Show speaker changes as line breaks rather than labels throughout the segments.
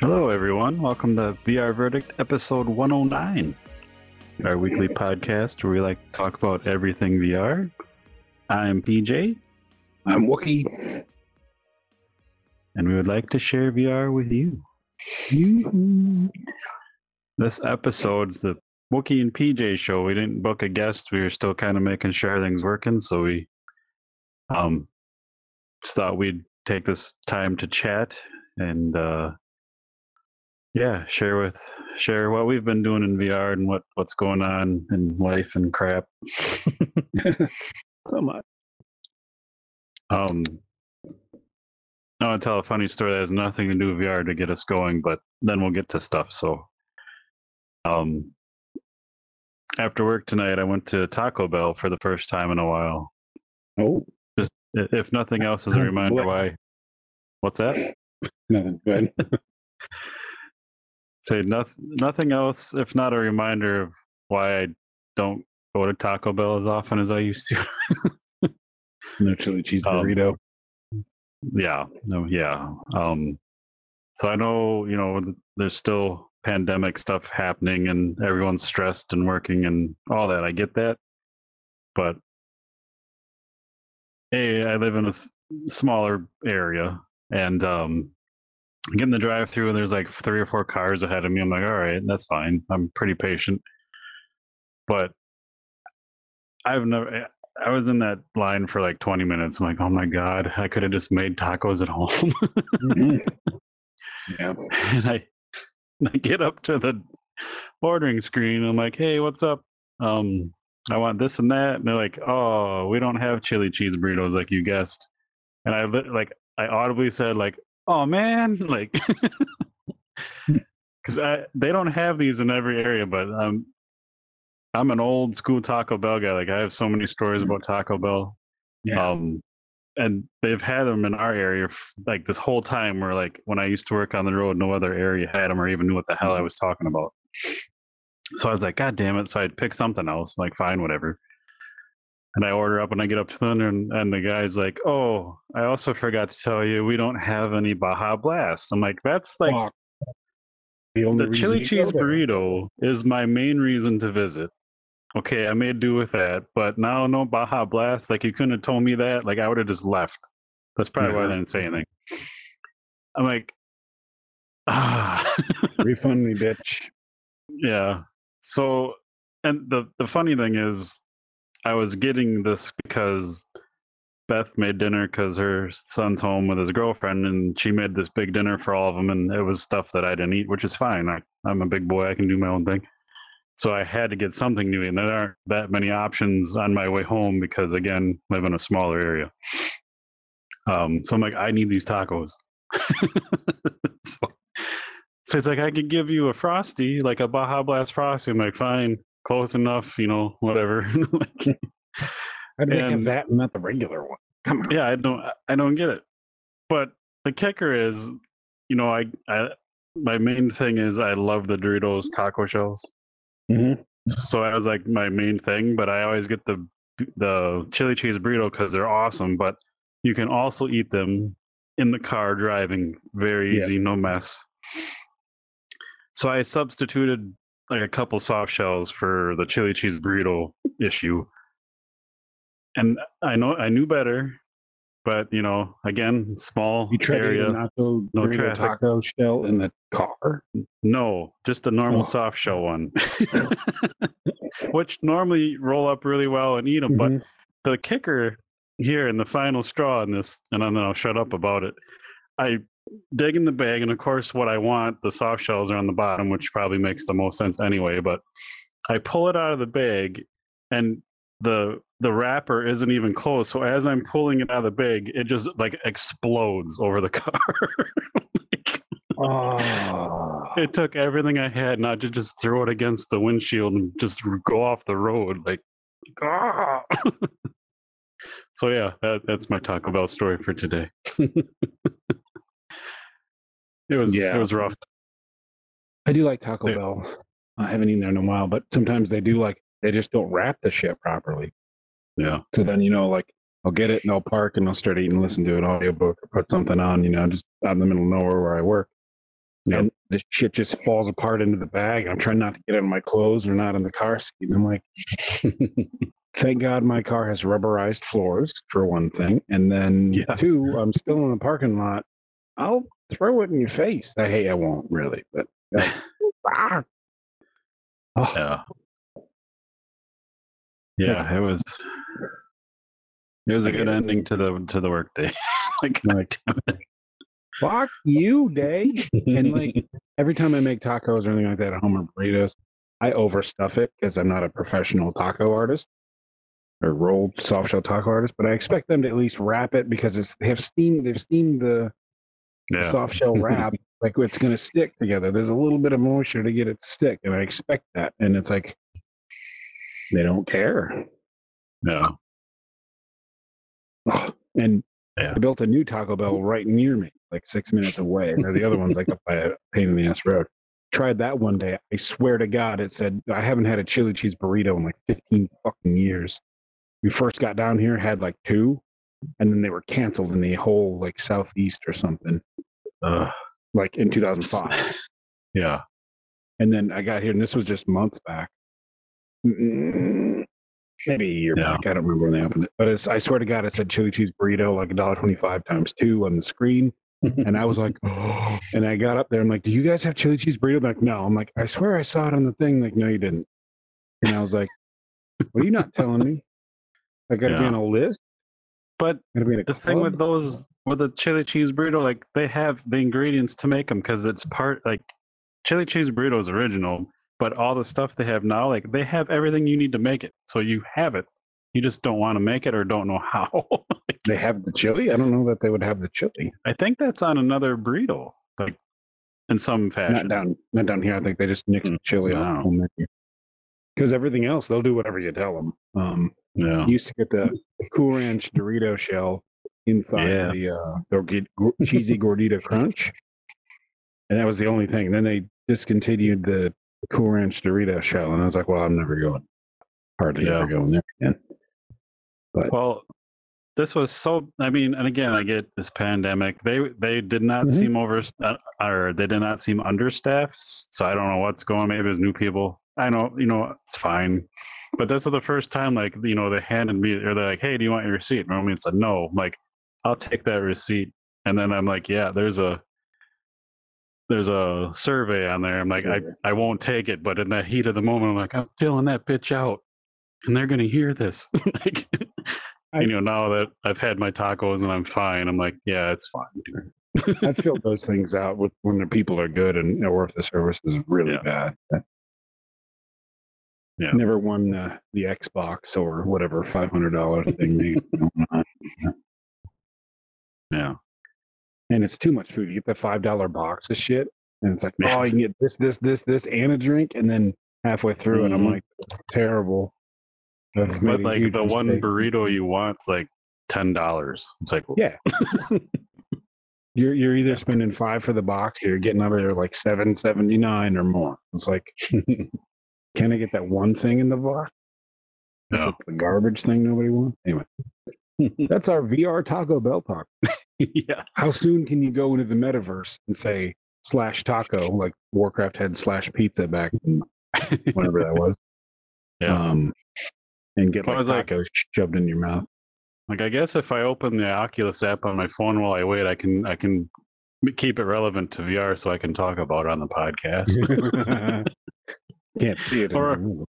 Hello, everyone. Welcome to VR Verdict, episode 109, our weekly podcast where we like to talk about everything VR. I'm PJ,
I'm Wookiee.
And we would like to share VR with you. This episode's the Wookiee and PJ show. We didn't book a guest. We were still kind of making sure everything's working, so we um just thought we'd take this time to chat and uh yeah, share with share what we've been doing in VR and what what's going on in life and crap.
So much.
Um, I want to tell a funny story that has nothing to do with VR to get us going, but then we'll get to stuff. So, um, after work tonight, I went to Taco Bell for the first time in a while.
Oh,
Just if nothing else, as a reminder why. What's that?
nothing. Go ahead.
Say nothing. Nothing else, if not a reminder of why I don't go to Taco Bell as often as I used to.
No chili cheese
Um,
burrito.
Yeah no yeah um so i know you know there's still pandemic stuff happening and everyone's stressed and working and all that i get that but hey i live in a s- smaller area and um I get in the drive through and there's like three or four cars ahead of me i'm like all right that's fine i'm pretty patient but i've never I was in that line for like 20 minutes. I'm like, oh my God, I could have just made tacos at home.
Mhm. Yeah.
and I, I get up to the ordering screen. I'm like, hey, what's up? Um, I want this and that. And they're like, oh, we don't have chili cheese burritos like you guessed. And I like, I audibly said like, oh man, like, because I they don't have these in every area, but um, I'm an old school Taco Bell guy. Like I have so many stories about Taco Bell.
Yeah.
Um, and they've had them in our area f- like this whole time. Where like when I used to work on the road, no other area had them or even knew what the hell I was talking about. So I was like, God damn it! So I'd pick something else. I'm like, fine, whatever. And I order up, and I get up to the and, and the guy's like, "Oh, I also forgot to tell you, we don't have any Baja Blast." I'm like, "That's like
Fuck. the only
the chili cheese burrito is my main reason to visit. Okay, I made do with that, but now no Baja Blast. Like you couldn't have told me that. Like I would have just left. That's probably why I didn't say anything. I'm like, ah,
Refund me, bitch.
yeah. So, and the the funny thing is, I was getting this because Beth made dinner because her son's home with his girlfriend, and she made this big dinner for all of them, and it was stuff that I didn't eat, which is fine. I, I'm a big boy; I can do my own thing. So I had to get something new, and there aren't that many options on my way home because, again, live in a smaller area. Um, so I'm like, I need these tacos. so, so it's like I could give you a frosty, like a Baja Blast frosty. I'm like, fine, close enough, you know, whatever. Like,
I'd make that and not the regular one. Come on.
yeah, I don't, I don't get it. But the kicker is, you know, I, I, my main thing is I love the Doritos taco shells.
Mhm.
So that was like my main thing. But I always get the the chili cheese burrito because they're awesome. But you can also eat them in the car driving, very
Yeah.
easy, no mess. So I substituted like a couple soft shells for the chili cheese burrito issue. And I know I knew better, but you know, again, small
You tried
area.
eat a nacho
no traffic.
taco shell in the car.
No, just a normal
Oh.
soft shell one, which normally roll up really well and eat them. But
Mhm.
the kicker here in the final straw in this, and then I'll shut up about it. I dig in the bag, and of course, what I want, the soft shells are on the bottom, which probably makes the most sense anyway. But I pull it out of the bag, and the the wrapper isn't even closed. So as I'm pulling it out of the bag, it just like explodes over the car. Like,
Oh.
it took everything I had not to just throw it against the windshield and just go off the road. Like, ah! so yeah, that, that's my Taco Bell story for today. It was
Yeah.
it was rough.
I do like Taco
Yeah.
Bell. I haven't eaten there in a while, but sometimes they do like they just don't wrap the shit properly.
Yeah.
So then you know, like I'll get it and I'll park and I'll start eating, listen to an audiobook or put something on, you know, just out in the middle of nowhere where I work.
Yep.
And the shit just falls apart into the bag. And I'm trying not to get it on my clothes or not in the car seat. And I'm like, thank God my car has rubberized floors for one thing. And then
Yeah.
two, I'm still in the parking lot. I'll throw it in your face. I hate I won't really, but ah. Oh,
Yeah. Yeah, it was it was a good ending to the to the workday. like
Like- fuck you, day. And like every time I make tacos or anything like that at home or burritos, I overstuff it because I'm not a professional taco artist or rolled soft shell taco artist, but I expect them to at least wrap it because it's they have steamed they've steamed the
yeah.
soft shell wrap like it's gonna stick together. There's a little bit of moisture to get it to stick, and I expect that. And it's like they don't care.
Yeah.
Ugh. And
Yeah.
I built a new Taco Bell right near me, like six minutes away. Or the other one's like up by a pain in the ass road. Tried that one day. I swear to God, it said I haven't had a chili cheese burrito in like 15 fucking years. We first got down here, had like two, and then they were canceled in the whole like southeast or something,
Ugh.
like in 2005.
yeah.
And then I got here, and this was just months back. Mm, Maybe a year
Yeah.
back. I don't remember when they opened it. But it's, I swear to God, it said chili cheese burrito, like $1.25 times two on the screen. And I was like, oh. And I got up there. I'm like, do you guys have chili cheese burrito? They're like, no. I'm like, I swear I saw it on the thing. Like, no, you didn't. And I was like, what are you not telling me? I got to be on a list.
But
a
the thing with those with the chili cheese burrito, like they have the ingredients to make them because it's part like chili cheese burrito is original, but all the stuff they have now, like they have everything you need to make it. So you have it. You just don't want to make it or don't know how.
they have the chili. I don't know that they would have the chili.
I think that's on another burrito, like in some
Not
fashion.
down, not down here. I think they just nix the chili off the whole menu. Because everything else, they'll do whatever you tell them. Um,
Yeah.
You used to get the Cool Ranch Dorito shell inside
Yeah.
the uh, the cheesy gordita crunch, and that was the only thing. Then they discontinued the Cool Ranch Dorito shell, and I was like, "Well, I'm never going, hardly
Yeah.
ever going there again."
Well, this was so. I mean, and again, I get this pandemic. They they did not
Mhm.
seem over, uh, or they did not seem understaffed. So I don't know what's going. Maybe it's new people. I know, you know, it's fine. But this was the first time, like, you know, they handed me, or they're like, "Hey, do you want your receipt?" And I said, "No." I'm like, I'll take that receipt. And then I'm like, "Yeah, there's a." There's a survey on there. I'm like, I, I won't take it, but in the heat of the moment, I'm like, I'm filling that bitch out, and they're gonna hear this. like,
I-
you know, now that I've had my tacos and I'm fine, I'm like, yeah, it's fine.
I fill those things out with when the people are good and or if the service is really
Yeah.
bad.
Yeah.
Never won uh, the Xbox or whatever five hundred dollar thing. they.
Yeah,
and it's too much food. You get the five dollar box of shit, and it's like, oh, you can get this, this, this, this, and a drink, and then halfway through it, I'm
Mhm.
like, terrible. I've
but like the one burrito you want's like ten dollars. It's like,
Yeah. You're you're either spending five for the box, or you're getting out of there like seven seventy nine or more. It's like, can I get that one thing in the box?
No.
the garbage thing nobody wants? Anyway, that's our VR Taco Bell talk.
yeah,
How soon can you go into the metaverse and say slash taco like Warcraft had slash pizza back whenever that was?
Yeah.
Um, and get like
like-
tacos shoved in your mouth.
like I guess if I open the Oculus app on my phone while I wait, I can I can keep it relevant to VR so I can talk about it on the podcast,
Can't see it.
Or-
anymore.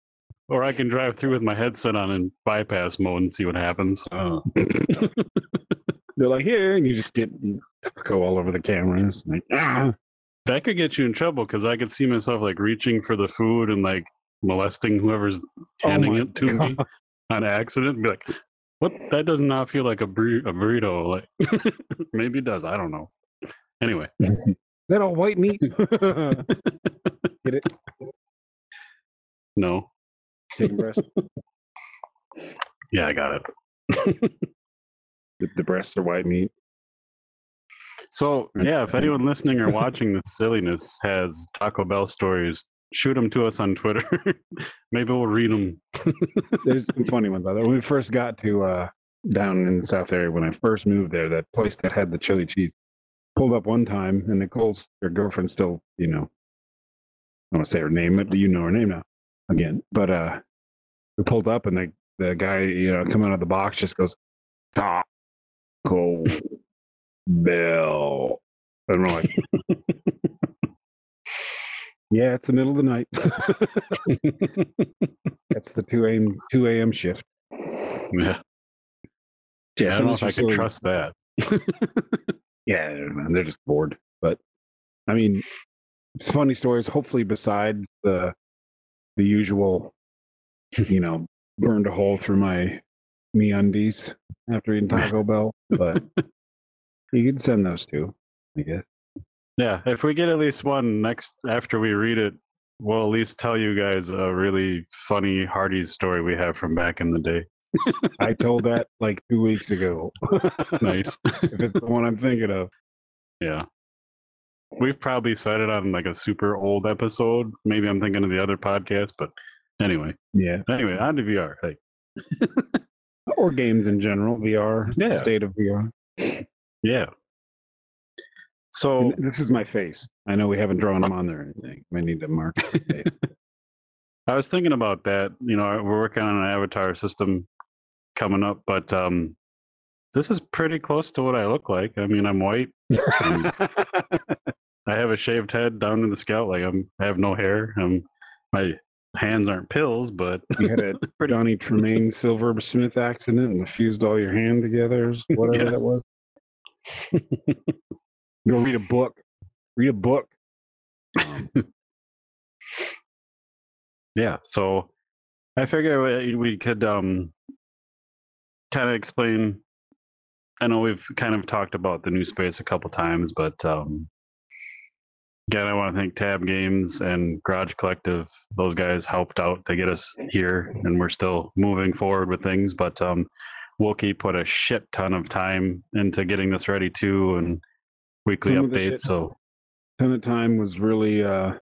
or I can drive through with my headset on in bypass mode and see what happens. Oh.
They're like, here, and you just get taco all over the cameras. Like, ah.
That could get you in trouble because I could see myself like reaching for the food and like molesting whoever's
Oh
handing
my
it to me on accident. Be like, what? That does not feel like a, bur- a burrito. Like maybe it does. I don't know. Anyway,
that all white meat. get it?
no.
Chicken breast.
Yeah, I got it.
The, the breasts are white meat.
So yeah, if anyone listening or watching this silliness has Taco Bell stories, shoot them to us on Twitter. Maybe we'll read them.
There's some funny ones out there. When we first got to uh, down in the South area, when I first moved there, that place that had the chili cheese pulled up one time, and Nicole's her girlfriend still, you know, I don't want to say her name, but you know her name now again. But uh, we pulled up, and the the guy, you know, coming out of the box just goes, Taco Bell, and we're like. Yeah, it's the middle of the night. That's the two a.m. two a.m. shift.
Yeah.
Yeah,
I don't know if I could trust that.
Yeah, man, they're just bored. But I mean, it's funny stories. Hopefully, beside the the usual, you know, burned a hole through my me undies after eating Taco Bell. But you can send those too, I guess.
Yeah, if we get at least one next after we read it, we'll at least tell you guys a really funny Hardee's story we have from back in the day.
I told that like two weeks ago.
Nice.
if it's the one I'm thinking of.
yeah. We've probably said it on like a super old episode. Maybe I'm thinking of the other podcast, but anyway.
Yeah.
Anyway, on to VR. Hey.
Or games in general, VR,
Yeah.
state of VR.
Yeah. So
And this is my face. I know we haven't drawn them on there or anything. I need to mark.
I was thinking about that. You know, we're working on an avatar system coming up, but um this is pretty close to what I look like. I mean, I'm white. I have a shaved head down to the scalp. Like I'm, I have no hair. I'm, my hands aren't pills, but
you had a Johnny Tremain Silversmith accident and fused all your hand together, whatever
Yeah.
that was. Go read a book. Read a book. Um,
yeah. So I figure we, we could um kind of explain. I know we've kind of talked about the new space a couple times, but um again, I want to thank Tab Games and Garage Collective. Those guys helped out to get us here, and we're still moving forward with things. But um, Wookiee put a shit ton of time into getting this ready too, and weekly
Some
updates.
shit-
So
ton of time was really uh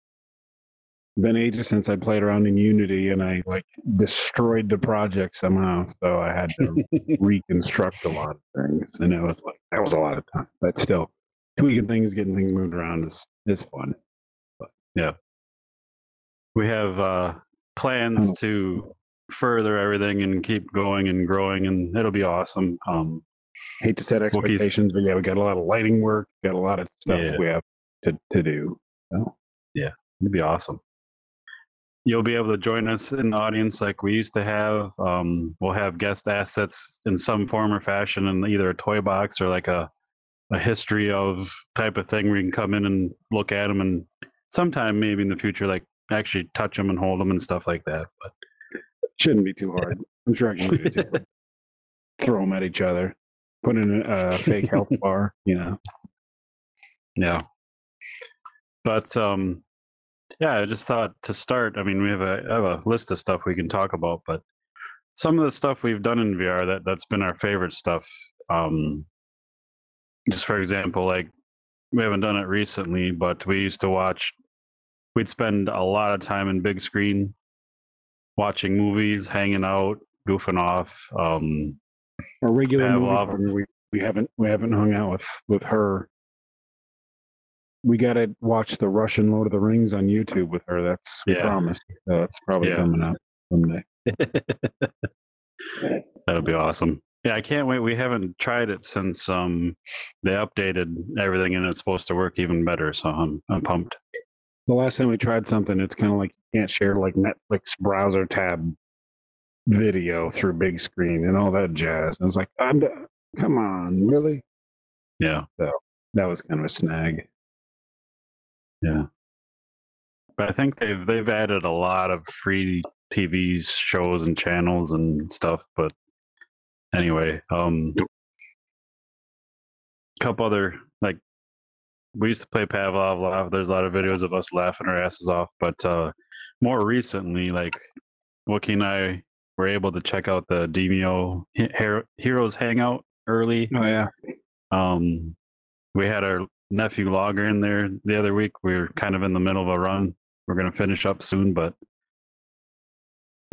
been ages since I played around in Unity and I like destroyed the project somehow. So I had to reconstruct a lot of things. And it was like that was a lot of time. But still tweaking things, getting things moved around is is fun.
But yeah, we have uh, plans
Oh.
to further everything and keep going and growing, and it'll be awesome. Um,
Hate to set expectations, but yeah, we got a lot of lighting work, got a lot of stuff
Yeah.
we have to, to do. So
It'd be awesome. You'll be able to join us in the audience like we used to have. Um, we'll have guest assets in some form or fashion in either a toy box or like a, a history of type of thing where you can come in and look at them and sometime maybe in the future, like actually touch them and hold them and stuff like that. But
shouldn't be too hard. I'm sure I can do it. too. Throw them at each other. Put in a, a fake health bar, you know.
Yeah. But um yeah, I just thought to start, I mean, we have a have a list of stuff we can talk about, but some of the stuff we've done in VR that that's been our favorite stuff. Um just for example, like we haven't done it recently, but we used to watch we'd spend a lot of time in Bigscreen watching movies, hanging out, goofing off. Um
Our regular movie partner, we, we haven't we haven't hung out with with her. We gotta watch the Russian Lord of the Rings on YouTube with her. That's we
Yeah.
promised. So that's probably
Yeah.
coming up someday.
That'll be awesome. Yeah, I can't wait. We haven't tried it since um they updated everything and it's supposed to work even better. So I'm I'm pumped.
The last time we tried something, it's kind of like you can't share like Netflix browser tab video through Bigscreen and all that jazz. I was like, I'm d- come on, really?
Yeah, So
That was kind of a snag.
yeah. But I think they've they've added a lot of free TV shows and channels and stuff. But anyway, um, couple other like we used to play Pavlov laugh. There's a lot of videos of us laughing our asses off. But uh, more recently, like Wookiee and I were able to check out the Demeo He- Heroes Hangout early.
Oh yeah,
Um, we had our nephew logger in there the other week. We were kind of in the middle of a run. We're gonna finish up soon, but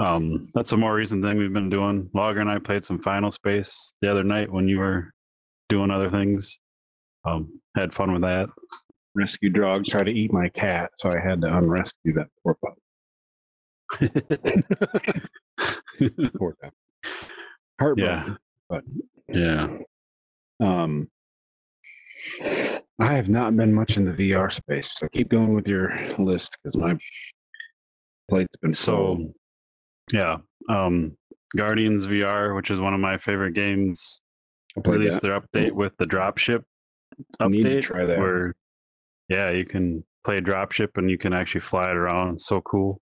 um, that's a more recent thing we've been doing. Logger and I played some Final Space the other night when you were doing other things. Um, had fun with that.
Rescue dog tried to eat my cat, so I had to unrescue that poor pup. poor guy. Heartbroken.
yeah.
Um, I have not been much in the VR space, so keep going with your list because my plate's been
So,
full.
Yeah. Um, Guardians VR, which is one of my favorite games, released
that.
their update with the dropship
I need to
update.
try that.
Where, yeah, you can play dropship and you can actually fly it around. It's so cool.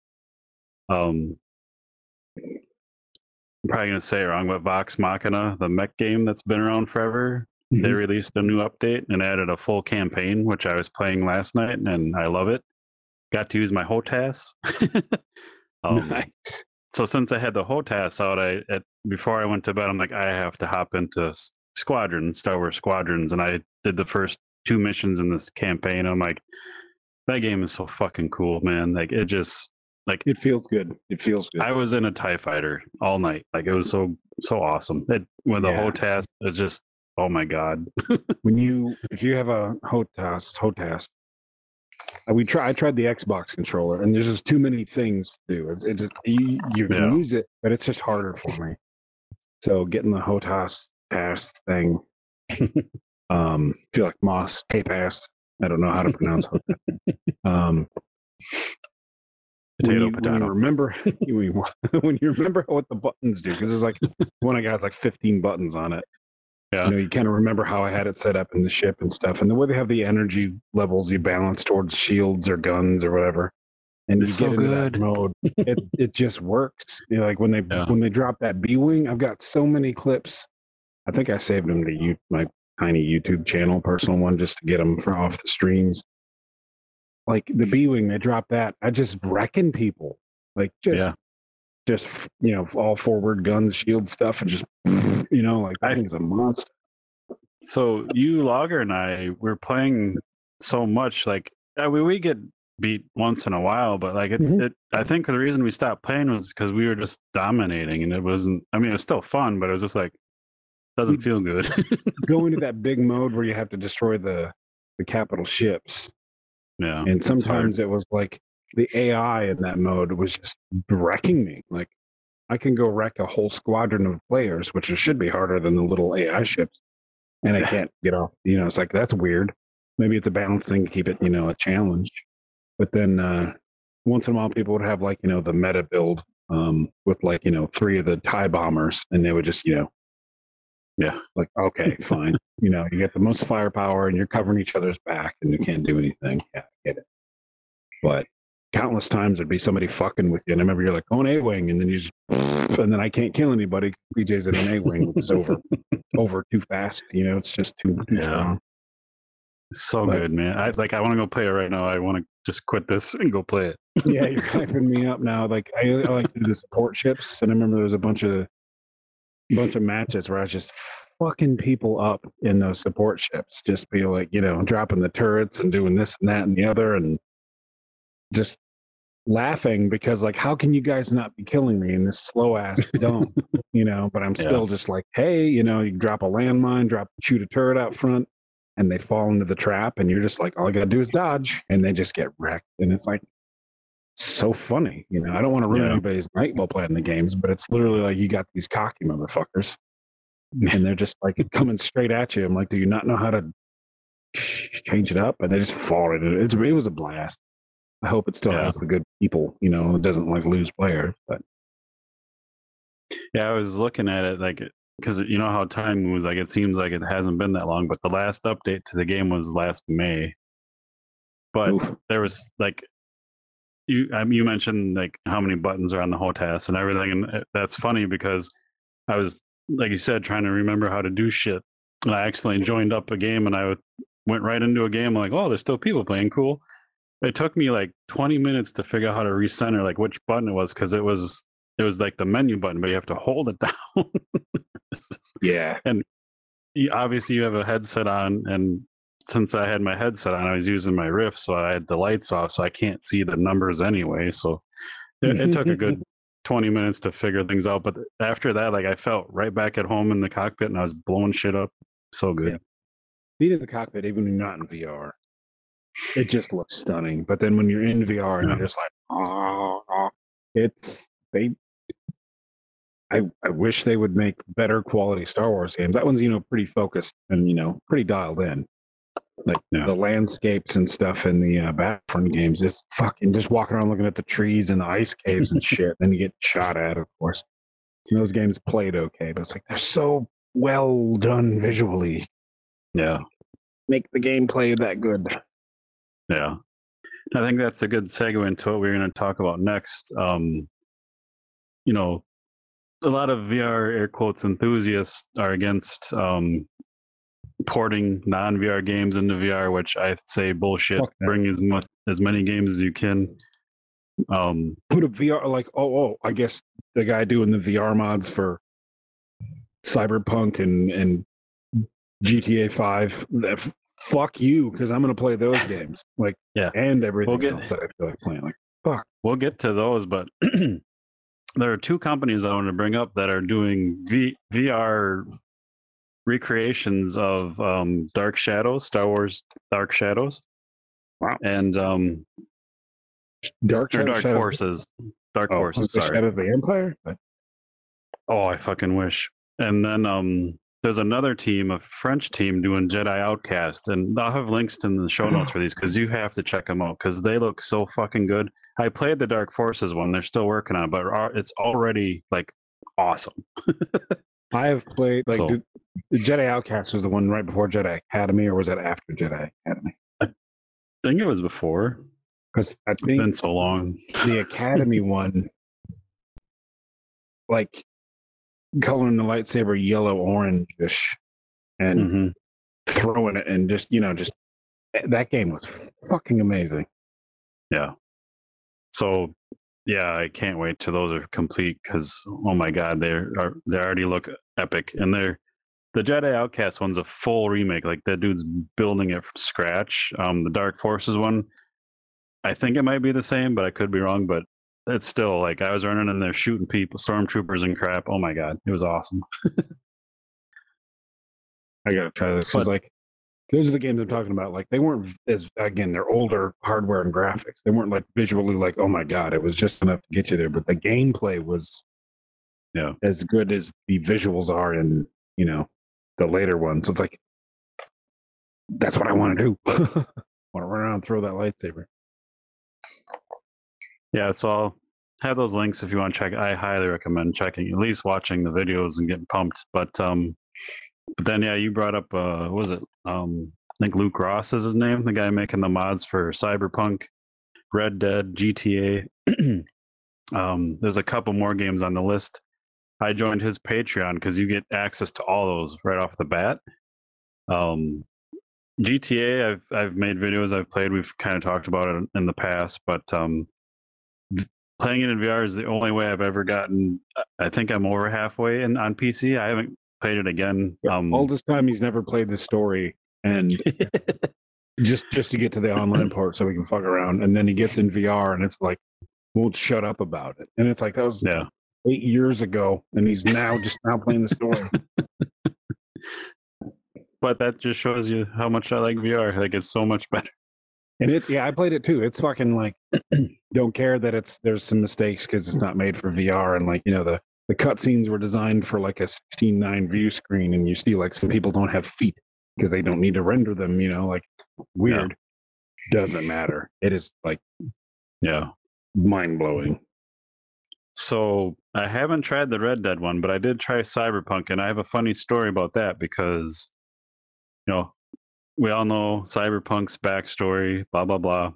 Um, I'm probably gonna say it wrong, but Vox Machina, the mech game that's been around forever, they
Mhm.
released a new update and added a full campaign, which I was playing last night, and I love it. Got to use my HOTAS. um,
nice.
So since I had the HOTAS out, I at, before I went to bed, I'm like, I have to hop into Squadrons, Star Wars Squadrons, and I did the first two missions in this campaign. I'm like, that game is so fucking cool, man. Like it just like
It feels good. It feels good.
I was in a Tie Fighter all night. Like it was so so awesome. It with the
Yeah.
HOTAS, it's just oh my god.
when you if you have a HOTAS, HOTAS, we try. I tried the Xbox controller, and there's just too many things to do. It's, it just you, you can
Yeah.
use it, but it's just harder for me. So getting the HOTAS pass thing, um, feel like Moss K pass. I don't know how to pronounce HOTAS. Um,
Potato,
when you, When
potato.
you remember when you, when you remember what the buttons do, because it's like one I got like 15 buttons on it.
Yeah.
You know, you kind of remember how I had it set up in the ship and stuff, and the way they have the energy levels you balance towards shields or guns or whatever. And
It's
you
so
get into that
good.
mode, it it just works. You know, like when they
Yeah.
when they drop that B wing, I've got so many clips. I think I saved them to you, my tiny YouTube channel, personal one, just to get them for off the streams. Like the B wing, they drop that. I just reckon people, like just,
Yeah.
Just you know, all forward guns, shield stuff, and just you know, like that
I-
thing's a monster.
So you Logger and I we're playing so much like I mean, we get beat once in a while, but like it,
Mhm.
it I think the reason we stopped playing was because we were just dominating and it wasn't I mean it was still fun, but it was just like doesn't
Mm.
feel good.
Go into that big mode where you have to destroy the the capital ships.
yeah.
and sometimes it was like the AI in that mode was just wrecking me. Like I can go wreck a whole squadron of players, which should be harder than the little AI ships, and I can't get off. You know, it's like that's weird. Maybe it's a balance thing to keep it, you know, a challenge. But then uh, once in a while, people would have like you know the meta build um, with like you know three of the tie bombers, and they would just you know
Yeah.
like okay, fine. You know, you get the most firepower and you're covering each other's back and you can't do anything. Yeah, I get it. But countless times there'd be somebody fucking with you. And I remember you're like, oh, going A Wing, and then you just, and then I can't kill anybody. PJ's in an A Wing, which is over, over too fast. You know, it's just too, too
Yeah.
strong.
It's so
but-
good, man. I like I want to go play it right now. I want to just quit this and go play it.
Yeah, you're hyping me up now. Like, I, I like to do the support ships. And I remember there was a bunch of, bunch of matches where I was just fucking people up in those support ships. Just be like, you know, dropping the turrets and doing this and that and the other. And just laughing because like how can you guys not be killing me in this slow ass dome you know? But i'm
Yeah.
still just like hey you know you drop a landmine drop shoot a turret out front and they fall into the trap and you're just like all i gotta do is dodge and they just get wrecked and it's like so funny you know? I don't want to ruin
Yeah.
anybody's night while playing the games but it's literally like you got these cocky motherfuckers and they're just like coming straight at you. I'm like do you not know how to change it up? And they just fall into it it's, it was a blast I hope it still
Yeah.
has the good people, you know, it doesn't like lose players. But
Yeah, I was looking at it like because you know how time moves. Like it seems like it hasn't been that long, but the last update to the game was last May. But
oof,
there was like you I mean, you mentioned like how many buttons are on the HOTAS and everything, and uh, that's funny because I was like you said trying to remember how to do shit. And I accidentally joined up a game and I went right into a game like, oh, there's still people playing. Cool. It took me like 20 minutes to figure out how to recenter like which button it was because it was it was like the menu button, but you have to hold it down. Just-
yeah,
you, obviously, you have a headset on, and since I had my headset on, I was using my Rift, so I had the lights off, so I can't see the numbers anyway. So it, it took a good 20 minutes to figure things out. But after that, like I felt right back at home in the cockpit and I was blowing shit up. So good.
Yeah. Being in the cockpit, even when you're not in VR, it just looks stunning. But then when you're in VR and you're just like, oh, it's they. I I wish they would make better quality Star Wars games. That one's you know pretty focused and you know pretty dialed in. Like
Yeah.
the landscapes and stuff in the uh, Battlefront games, it's fucking just walking around looking at the trees and the ice caves and shit. Then you get shot at, of course. And those games played okay, but it's like they're so well done visually.
Yeah.
Make the gameplay that good.
Yeah. I think that's a good segue into what we're going to talk about next. Um, you know, a lot of VR air quotes enthusiasts are against um, porting non VR games into VR, which I say bullshit.
That.
Bring as much as many games as you can. Um,
Put a VR like oh oh I guess the guy doing the VR mods for Cyberpunk and and GTA Five. Fuck you, because I'm gonna play those games like
Yeah.
and everything
get-
else that I feel like playing. Like fuck.
we'll get to those, but there are two companies I want to bring up that are doing v- VR recreations of um, Dark Shadows, Star Wars Dark Shadows.
Wow.
And um,
Dark Shadow,
Dark
Shadows-
Forces. Dark
oh,
Forces, sorry.
Shadow of the Empire. But
Oh, I fucking wish. And then um, there's another team, a French team, doing Jedi Outcast, and I'll have links in the show notes mm. for these because you have to check them out because they look so fucking good. I played the Dark Forces one; they're still working on, it, but it's already like awesome.
I have played like
So-
the, the Jedi Outcast was the one right before Jedi Academy, or was that after Jedi Academy?
I think it was before.
Because I
It's
think
been so long.
the Academy one, like coloring the lightsaber yellow orangish and
hmm
throwing it and just you know just eh, that game was fucking amazing.
Yeah. So, yeah, I can't wait till those are complete because oh my god, they're are they already look epic, and they're the Jedi Outcast one's a full remake. Like that dude's building it from scratch. Um, the Dark Forces one, I think it might be the same, but I could be wrong. But it's still like I was running in there shooting people, stormtroopers and crap. Oh my god, it was awesome.
I gotta try this because
But-
like those are the games I'm talking about. Like they weren't as again they're older hardware and graphics. They weren't like visually like oh my god it was just enough to get you there, but the gameplay was
Yeah.
as good as the visuals are in you know the later ones. So it's like that's what I want to do. want to run around and throw that lightsaber.
Yeah, so I'll have those links if you want to check. I highly recommend checking, at least watching the videos and getting pumped. But um, but then yeah, you brought up uh, what was it? Um, I think Luke Ross is his name, the guy making the mods for Cyberpunk, Red Dead, GTA. um, there's a couple more games on the list. I joined his Patreon because you get access to all those right off the bat. Um, GTA, I've I've made videos, I've played. We've kind of talked about it in the past, but um, playing it in VR is the only way I've ever gotten. I- think I'm over halfway in on PC. I haven't played it again. Um,
All this time he's never played the story and just just to get to the online part so we can fuck around and then he gets in VR and it's like won't shut up about it and it's like that was
yeah,
eight years ago and he's now just now playing the story
but that just shows you how much I like VR. Like it's so much better.
And it's yeah I played it too. It's fucking like don't care that it's there's some mistakes because it's not made for VR and like you know the the cutscenes were designed for like a 16:9 view screen and you see like some people don't have feet because they don't need to render them you know like weird. Doesn't matter. It is like
Yeah.
mind blowing
So I haven't tried the Red Dead one, but I did try Cyberpunk, and I have a funny story about that because, you know, we all know Cyberpunk's backstory, blah blah blah.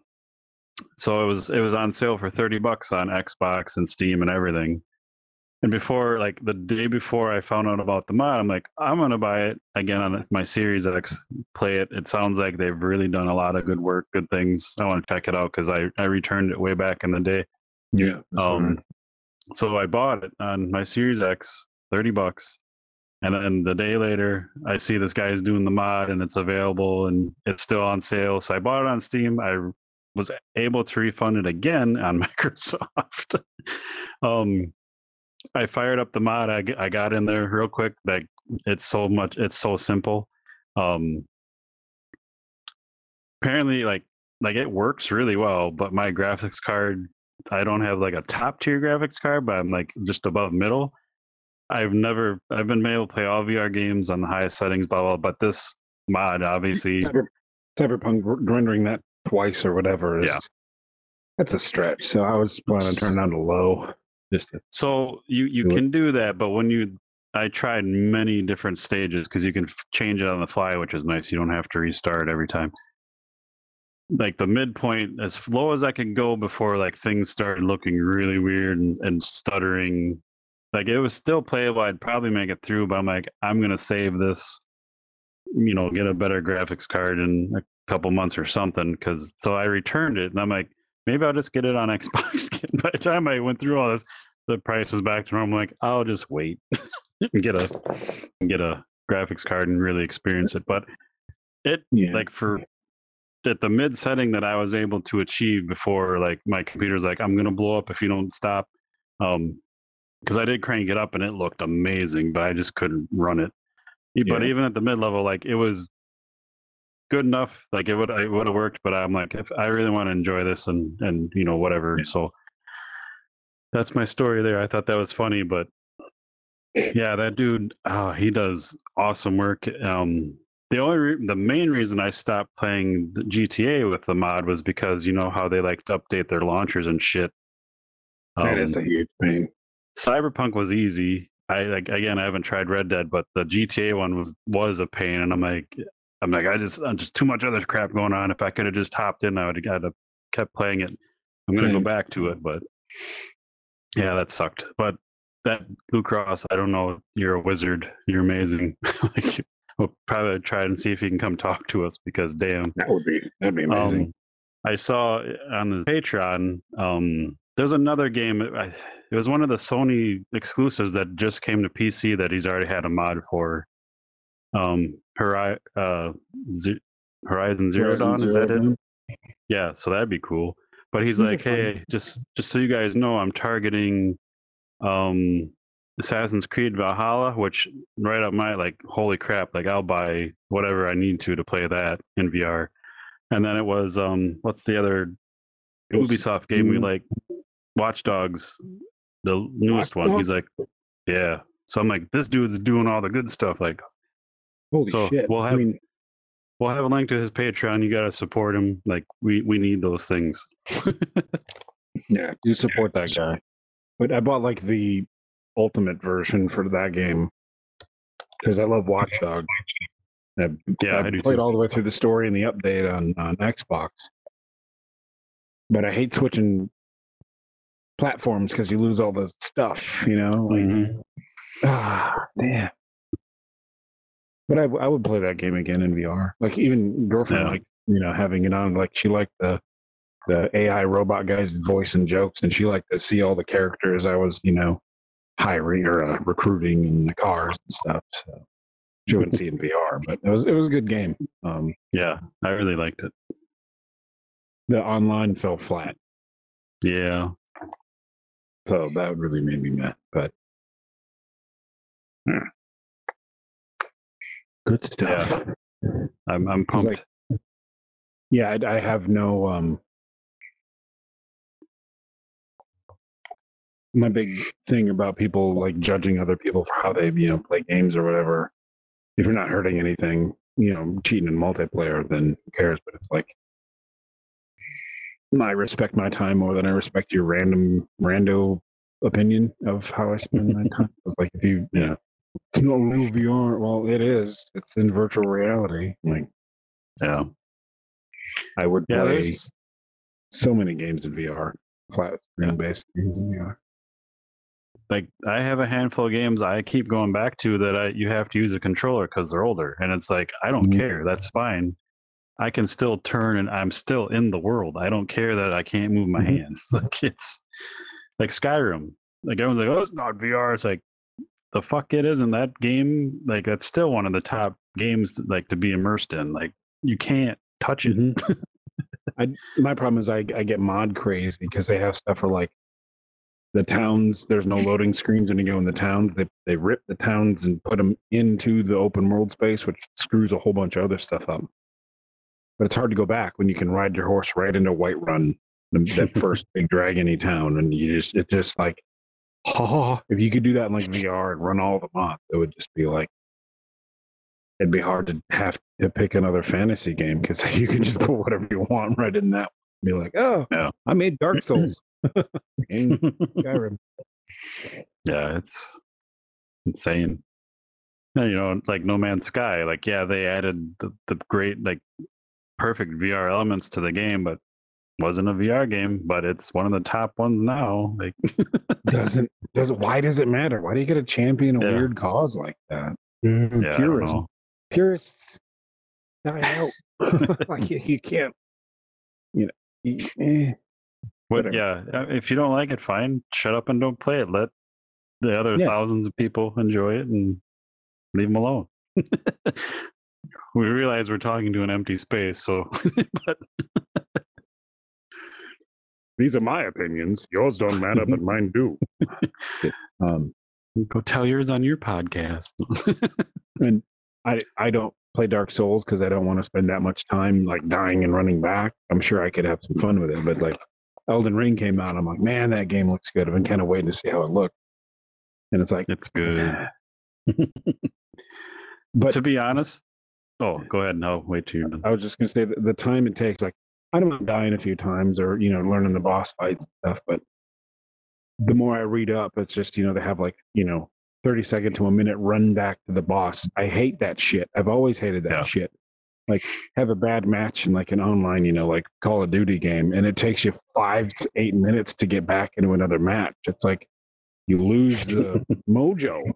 So it was it was on sale for thirty bucks on Xbox and Steam and everything. And before, like the day before I found out about the mod, I'm like, I'm gonna buy it again on my Series X, play it. It sounds like they've really done a lot of good work, good things. I want to check it out because I I returned it way back in the day.
yeah
Um, so I bought it on my Series X, thirty bucks, And then the day later, I see this guy's doing the mod and it's available and it's still on sale. So I bought it on Steam. I was able to refund it again on Microsoft. um, I fired up the mod. I, I got in there real quick. Like it's so much. It's so simple. Um, apparently, like like it works really well. But my graphics card, I don't have like a top tier graphics card, but I'm like just above middle. I've never. I've been able to play all VR games on the highest settings, blah blah. But this mod, obviously,
Cyber, Cyberpunk rendering that twice or whatever is
Yeah.
that's a stretch. So I was planning on turning down to low. Just to,
So you you
Do it.
can do that, but when you I tried many different stages because you can f- change it on the fly, which is nice. You don't have to restart every time. Like the midpoint, as low as I could go before like things started looking really weird and, and stuttering. Like it was still playable. I'd probably make it through, but I'm like, I'm gonna save this. You know, get a better graphics card in a couple months or something. Because so I returned it, and I'm like, maybe I'll just get it on Xbox. By the time I went through all this, the price is back to normal. I'm like, I'll just wait and get a get a graphics card and really experience it. But it
yeah.
like for at the mid setting that I was able to achieve before like my computer's like, I'm gonna blow up if you don't stop. Um because I did crank it up and it looked amazing, but I just couldn't run it. But
Yeah.
even at the mid level, like it was good enough. Like it would it would have worked, but I'm like, if I really want to enjoy this and and you know whatever. So that's my story there. I thought that was funny, but yeah, that dude, oh, he does awesome work. Um, the only re- the main reason I stopped playing the GTA with the mod was because you know how they like to update their launchers and shit.
that is
Um,
a huge pain.
Cyberpunk was easy. I like again, I haven't tried Red Dead, but the GTA one was was a pain, and I'm like, I'm like, I just, I'm just too much other crap going on. If I could have just hopped in, I would have have kept playing it. I'm gonna go back to it, but yeah, that sucked. But that Luke Ross, I don't know. You're a wizard. You're amazing. like, we'll probably try and see if you can come talk to us because damn.
That would be that'd be amazing.
Um, I saw on the Patreon. Um, there's another game. I, it was one of the Sony exclusives that just came to PC that he's already had a mod for. Um, Hori- uh, Ze- Horizon Zero
Horizon
Dawn. Is
Zero
that it? Yeah. So that'd be cool. But he's like, hey, just just so you guys know, I'm targeting um Assassin's Creed Valhalla, which right up my like, holy crap! Like I'll buy whatever I need to to play that in VR. And then it was um, what's the other Ubisoft game we like? Watch Dogs, the newest
Watch
one. He's like, yeah. So I'm like, this dude's doing all the good stuff. Like,
Holy
so
shit!
we'll
I
have-
mean,
we'll have a link to his Patreon. You gotta support him. Like, we we need those things.
yeah, do support that guy. But I bought like the ultimate version for that game because I love Watchdog. I,
Yeah,
I
I do
played
too.
all the way through the story and the update on on Xbox. But I hate switching platforms because you lose all the stuff, you know. Like,
Mhm.
Ah, damn. But I, I would play that game again in VR. Like even girlfriend,
Yeah.
like you know, having it on. Like she liked the the AI robot guy's voice and jokes, and she liked to see all the characters I was, you know, hiring or uh, recruiting in the cars and stuff. So she wouldn't see it in VR, but it was it was a good game. Um,
Yeah, I really liked it.
the online fell flat,
Yeah.
So that really made me mad. But yeah. good stuff.
I'm I'm pumped.
like- Yeah, I, I have no. um My big thing about people like judging other people for how they, you know, play games or whatever. If you're not hurting anything, you know, cheating in multiplayer, then who cares? But it's like, I respect my time more than I respect your random rando opinion of how I spend my time. It's like if you, you know, it's not real VR. Well, it is. It's in virtual reality. Like
yeah.
I would
Yeah,
play
there's
so many games in VR, flat screen based games in VR.
like I have a handful of games I keep going back to that I you have to use a controller because they're older, and it's like I don't
Mhm.
care. That's fine. I can still turn, and I'm still in the world. I don't care that I can't move my
Mhm.
hands. Like it's like Skyrim. Like everyone's like, "Oh, it's not VR." It's like the fuck it is in that game like that's still one of the top games like to be immersed in. Like you can't touch it.
Mm-hmm. I, my problem is I, I get mod crazy because they have stuff for like the towns. There's no loading screens when you go in the towns. They they rip the towns and put them into the open world space, which screws a whole bunch of other stuff up. But it's hard to go back when you can ride your horse right into Whiterun, the, that first big dragony town, and you just it's just like, oh, if you could do that in like VR and run all the mods, it would just be like it'd be hard to have to pick another fantasy game because you can just put whatever you want right in that. Be like, oh,
Yeah.
I made Dark Souls. Skyrim.
yeah, it's insane. You know, like No Man's Sky, like yeah, they added the, the great like perfect VR elements to the game, but wasn't a VR game, but it's one of the top ones now. Like
Doesn't doesn't why does it matter? Why do you get to champion a
Yeah.
weird cause like that? Mm,
yeah, I don't
purists,
know.
purists die out. like you, you can't, you know. you- eh.
What, yeah, uh, if you don't like it, fine. Shut up and don't play it. Let the other
Yeah.
thousands of people enjoy it and leave them alone. We realize we're talking to an empty space, so but
These are my opinions. Yours don't matter, but mine do. um,
go tell yours on your podcast.
and I I don't play Dark Souls because I don't want to spend that much time like dying and running back. I'm sure I could have some fun with it, but like Elden Ring came out, I'm like, man, that game looks good. I've been kind of waiting to see how it looked, and it's like,
it's good.
but
to be honest, oh, go ahead. No, wait till done.
I was just gonna say that the time it takes, like, I don't mind dying a few times or you know learning the boss fights stuff, but the more I read up, it's just you know they have like you know 30 second to a minute run back to the boss. I hate that shit. I've always hated that
Yeah.
shit. Like have a bad match in like an online, you know, like Call of Duty game, and it takes you five to eight minutes to get back into another match. It's like you lose the mojo in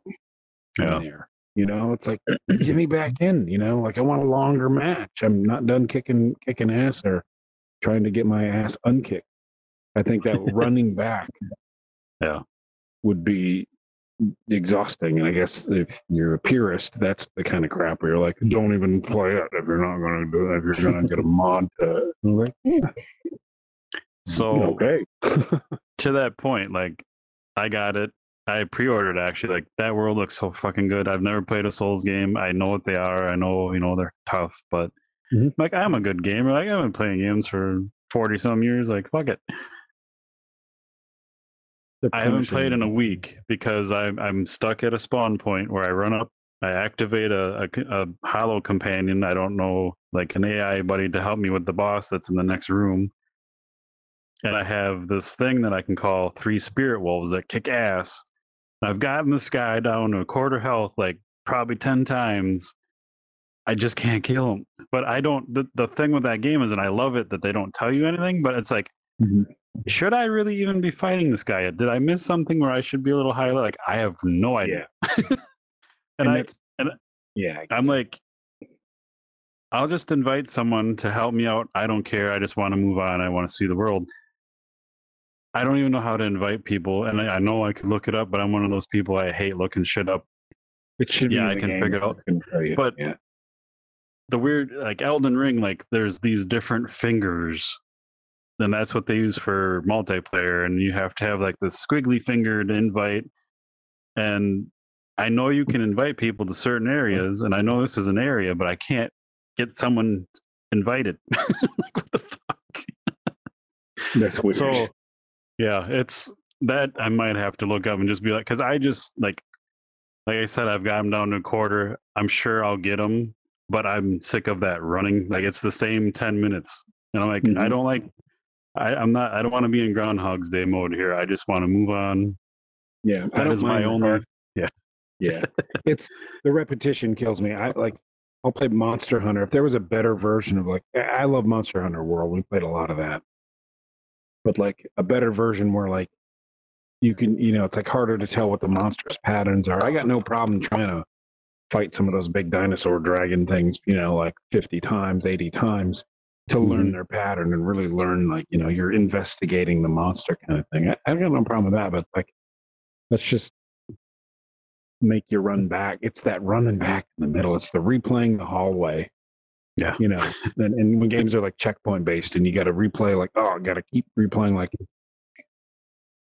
Yeah.
there. You know, it's like get me back in. You know, like I want a longer match. I'm not done kicking kicking ass or trying to get my ass unkicked. I think that running back,
Yeah.
would be exhausting. And I guess if you're a purist, that's the kind of crap where you're like, don't even play it if you're not going to do it. If you're going to get a mod to it. I'm like, yeah,
So
okay.
to that point, like I got it. I pre-ordered actually. Like that world looks so fucking good. I've never played a Souls game. I know what they are. I know you know they're tough, but
Mhm.
like I'm a good gamer. Like I've been playing games for forty some years. Like fuck it. I haven't played in a week because I'm I'm stuck at a spawn point where I run up. I activate a hollow companion. I don't know, like an AI buddy to help me with the boss that's in the next room. And I have this thing that I can call three spirit wolves that kick ass. I've gotten this guy down to a quarter health like probably 10 times. I just can't kill him. But I don't, the, the thing with that game is, and I love it that they don't tell you anything, but it's like,
Mhm.
should I really even be fighting this guy? Did I miss something where I should be a little higher? Like, I have no idea. and,
And
I, and-
Yeah.
I'm like, I'll just invite someone to help me out. I don't care. I just want to move on. I want to see the world. I don't even know how to invite people, and I, I know I could look it up, but I'm one of those people I hate looking shit up.
It should
Yeah,
be
I can figure it out.
it's gonna tell you.
But-
yeah.
The weird, like Elden Ring, like there's these different fingers, and that's what they use for multiplayer. And you have to have like the squiggly finger to invite. And I know you can invite people to certain areas, and I know this is an area, but I can't get someone invited. like what the fuck?
That's weird.
So, yeah, it's that I might have to look up and just be like, because I just like, like I said, I've got them down to a quarter. I'm sure I'll get them, but I'm sick of that running. Like it's the same ten minutes, and I'm like, I
Mhm.
don't like. I, I'm not. I don't want to be in Groundhog's Day mode here. I just want to move on.
yeah,
That is my only.
hard- Yeah, it's the repetition kills me. I like. I'll play Monster Hunter. If there was a better version of like, I love Monster Hunter World. We played a lot of that, but like a better version where like you can, you know, it's like harder to tell what the monstrous patterns are. I got no problem trying to fight some of those big dinosaur dragon things, you know, like fifty times, eighty times to learn mm-hmm. their pattern and really learn like, you know, you're investigating the monster kind of thing. I, I got no problem with that, but like, let's just make you run back. It's that running back in the middle. It's the replaying the hallway.
Yeah.
You know, and, and when games are like checkpoint based and you got to replay, like, oh, I got to keep replaying, like,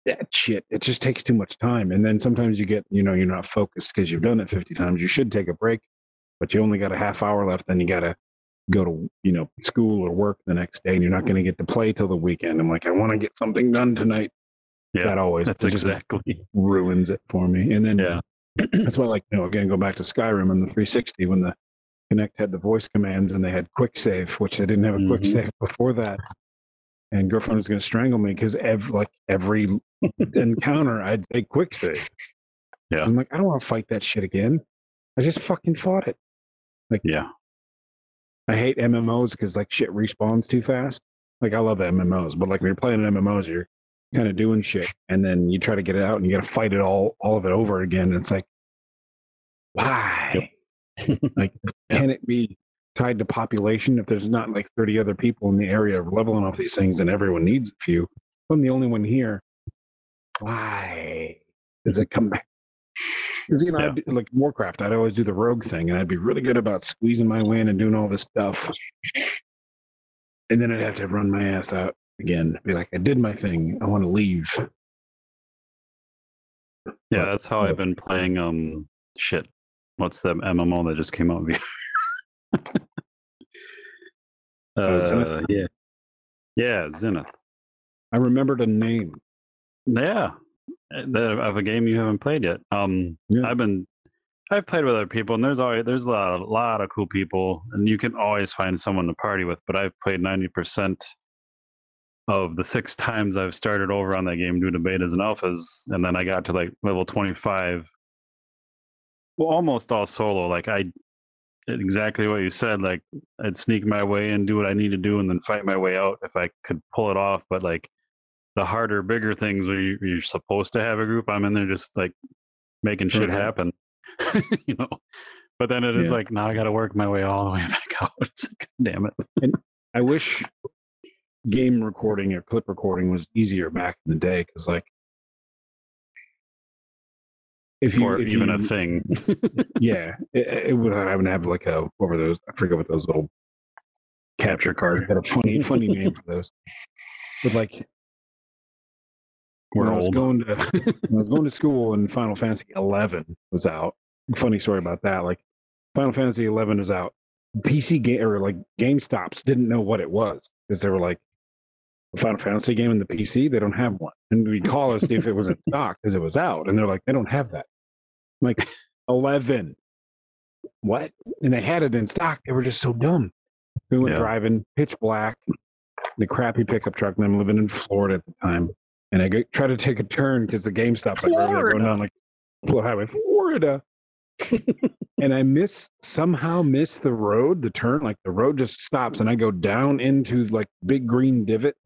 that shit. It just takes too much time. And then sometimes you get, you know, you're not focused because you've done it 50 times. You should take a break, but you only got a half hour left. Then you got to go to, you know, school or work the next day and you're not going to get to play till the weekend. I'm like, I want to get something done tonight.
Yeah,
that always
That's exactly.
ruins it for me. And then
Yeah.
that's why, like, you know, again, go back to Skyrim and the 360 when the Kinect had the voice commands and they had quick save, which they didn't have a quick
Mhm.
save before that. And girlfriend was going to strangle me because every like every encounter I'd say quick save.
Yeah.
I'm like, I don't want to fight that shit again. I just fucking fought it.
Like Yeah.
I hate MMOs because like shit respawns too fast. Like I love MMOs, but like when you're playing MMOs, you're kind of doing shit, and then you try to get it out, and you got to fight it all, all of it over again. And it's like, why? like, can it be tied to population? If there's not like 30 other people in the area leveling off these things, and everyone needs a few, I'm the only one here. Why does it come back? Because you know,
Yeah.
Do- like Warcraft, I'd always do the rogue thing, and I'd be really good about squeezing my way in and doing all this stuff. And then I'd have to run my ass out again. Be like, I did my thing. I want to leave.
Yeah, that's how I've been playing. Um, shit. What's the MMO that just came out? Uh, yeah, yeah, Zenith.
I remembered a name.
Yeah, uh, of a game you haven't played yet. Um,
Yeah.
I've been, I've played with other people, and there's always there's a lot, a lot of cool people, and you can always find someone to party with. But I've played ninety percent of the six times I've started over on that game due to betas and alphas, and then I got to like level twenty five. Well, almost all solo. Like I, exactly what you said. Like I'd sneak my way in, do what I need to do, and then fight my way out if I could pull it off. But like the harder, bigger things where you, you're supposed to have a group, I'm in there just like making shit
Right.
happen, you know. But then it is
Yeah.
like now I got to work my way all the way back out. It's like, damn it.
I wish game recording or clip recording was easier back in the day because, like, if you,
Or
if
even
you
a thing.
yeah, it, it would I would have like a what were those? I forget what those little capture cards had a funny funny name for those. But like
We're
when I was going to I was going to school and Final Fantasy eleven was out. Funny story about that. Like Final Fantasy eleven was out. PC game or like GameStops didn't know what it was because they were like a Final Fantasy game in the PC. They don't have one, and we'd call us see if it was in stock because it was out, and they're like they don't have that. Like eleven, what? And they had it in stock. They were just so dumb. We went
Yeah.
driving, pitch black, the crappy pickup truck, and I'm living in Florida at the time. And I go, try to take a turn because the GameStop like going on like Florida highway, Florida. and I miss somehow miss the road, the turn, like the road just stops, and I go down into like big green divot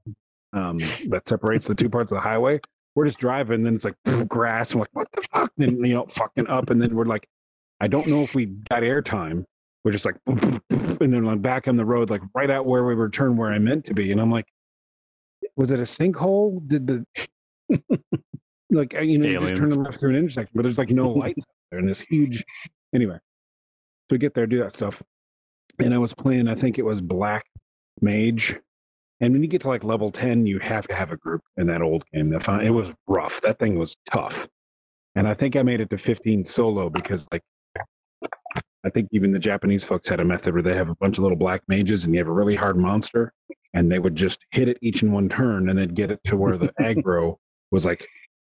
um, that separates the two parts of the highway. We're just driving, and then it's like grass. and we're like, what the fuck? And you know, fucking up, and then we're like, I don't know if we got airtime. We're just like, and then I'm back on the road, like right out where we were turned where I meant to be, and I'm like, was it a sinkhole? Did the like you know you just turn
Aliens.
left through an intersection, but there's like no lights out there, and this huge. Anyway, so we get there, do that stuff, and I was playing. I think it was Black Mage, and when you get to like level ten, you have to have a group in that old game. That it was rough. That thing was tough, and I think I made it to 15 solo because like. I think even the Japanese folks had a method where they have a bunch of little black mages and you have a really hard monster and they would just hit it each in one turn and then get it to where the aggro was like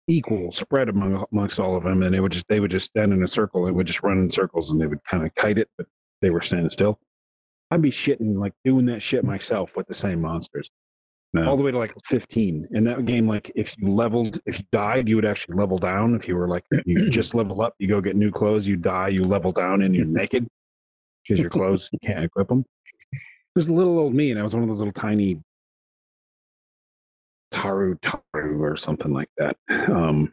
equal spread among amongst all of them and they would just they would just stand in a circle it would just run in circles and they would kind of kite it but they were standing still i'd be shitting like doing that shit myself with the same monsters.
No.
all the way to like 15 in that game like if you leveled if you died you would actually level down. If you were like you just level up you go get new clothes you die you level down and you're naked. Because your clothes you can't equip them there's little old me and i was one of those little tiny Tarutaru or something like that. Um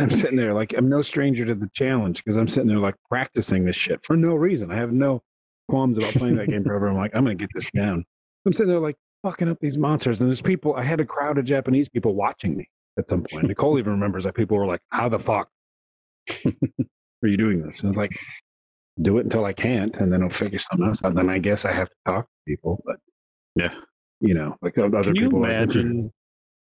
and i'm sitting there like i'm no stranger to the challenge because i'm sitting there like practicing this shit for no reason i have no qualms about playing that game forever i'm like i'm gonna get this down i'm sitting there like fucking up these monsters and there's people i had a crowd of japanese people watching me at some point. Nicole even remembers that people were like, "How the fuck are you doing this?" And I was like, "Do it until I can't, and then I'll figure something else out. Then I guess I have to talk to people." But
Yeah.
you know, like other
Can you
people. are like,
imagine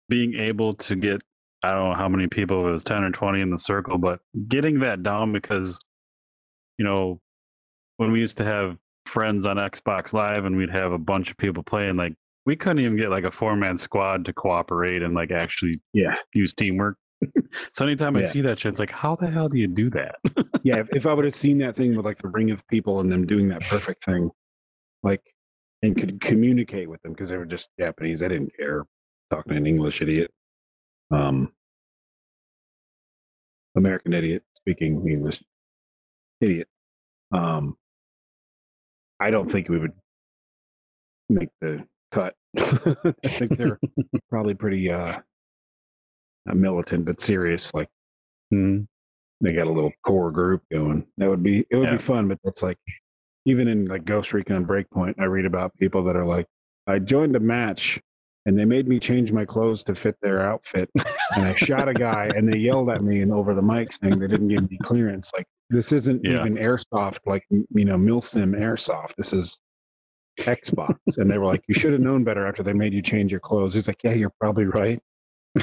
being able to get I don't know how many people it was ten or twenty in the circle, but getting that down because you know when we used to have friends on Xbox Live and we'd have a bunch of people playing, like we couldn't even get like a four man squad to cooperate and like actually
Yeah,
use teamwork. so anytime I see that shit, it's like, how the hell do you do that?
yeah. If, if I would have seen that thing with like the ring of people and them doing that perfect thing, like, and could communicate with them because they were just Japanese, I didn't care talking an English idiot, um, American idiot speaking English idiot. Um, I don't think we would make the cut. I think they're probably pretty uh, not militant but serious. Like
Mhm.
they got a little core group going. That would be it would
Yeah.
be fun, but that's like even in like Ghost Recon Breakpoint, I read about people that are like, I joined a match and they made me change my clothes to fit their outfit, and I shot a guy and they yelled at me and over the mic saying they didn't give me clearance. Like this isn't
Yeah.
even airsoft, like you know, Milsim airsoft. This is Xbox, and they were like, you should have known better after they made you change your clothes. He's like, yeah, you're probably right.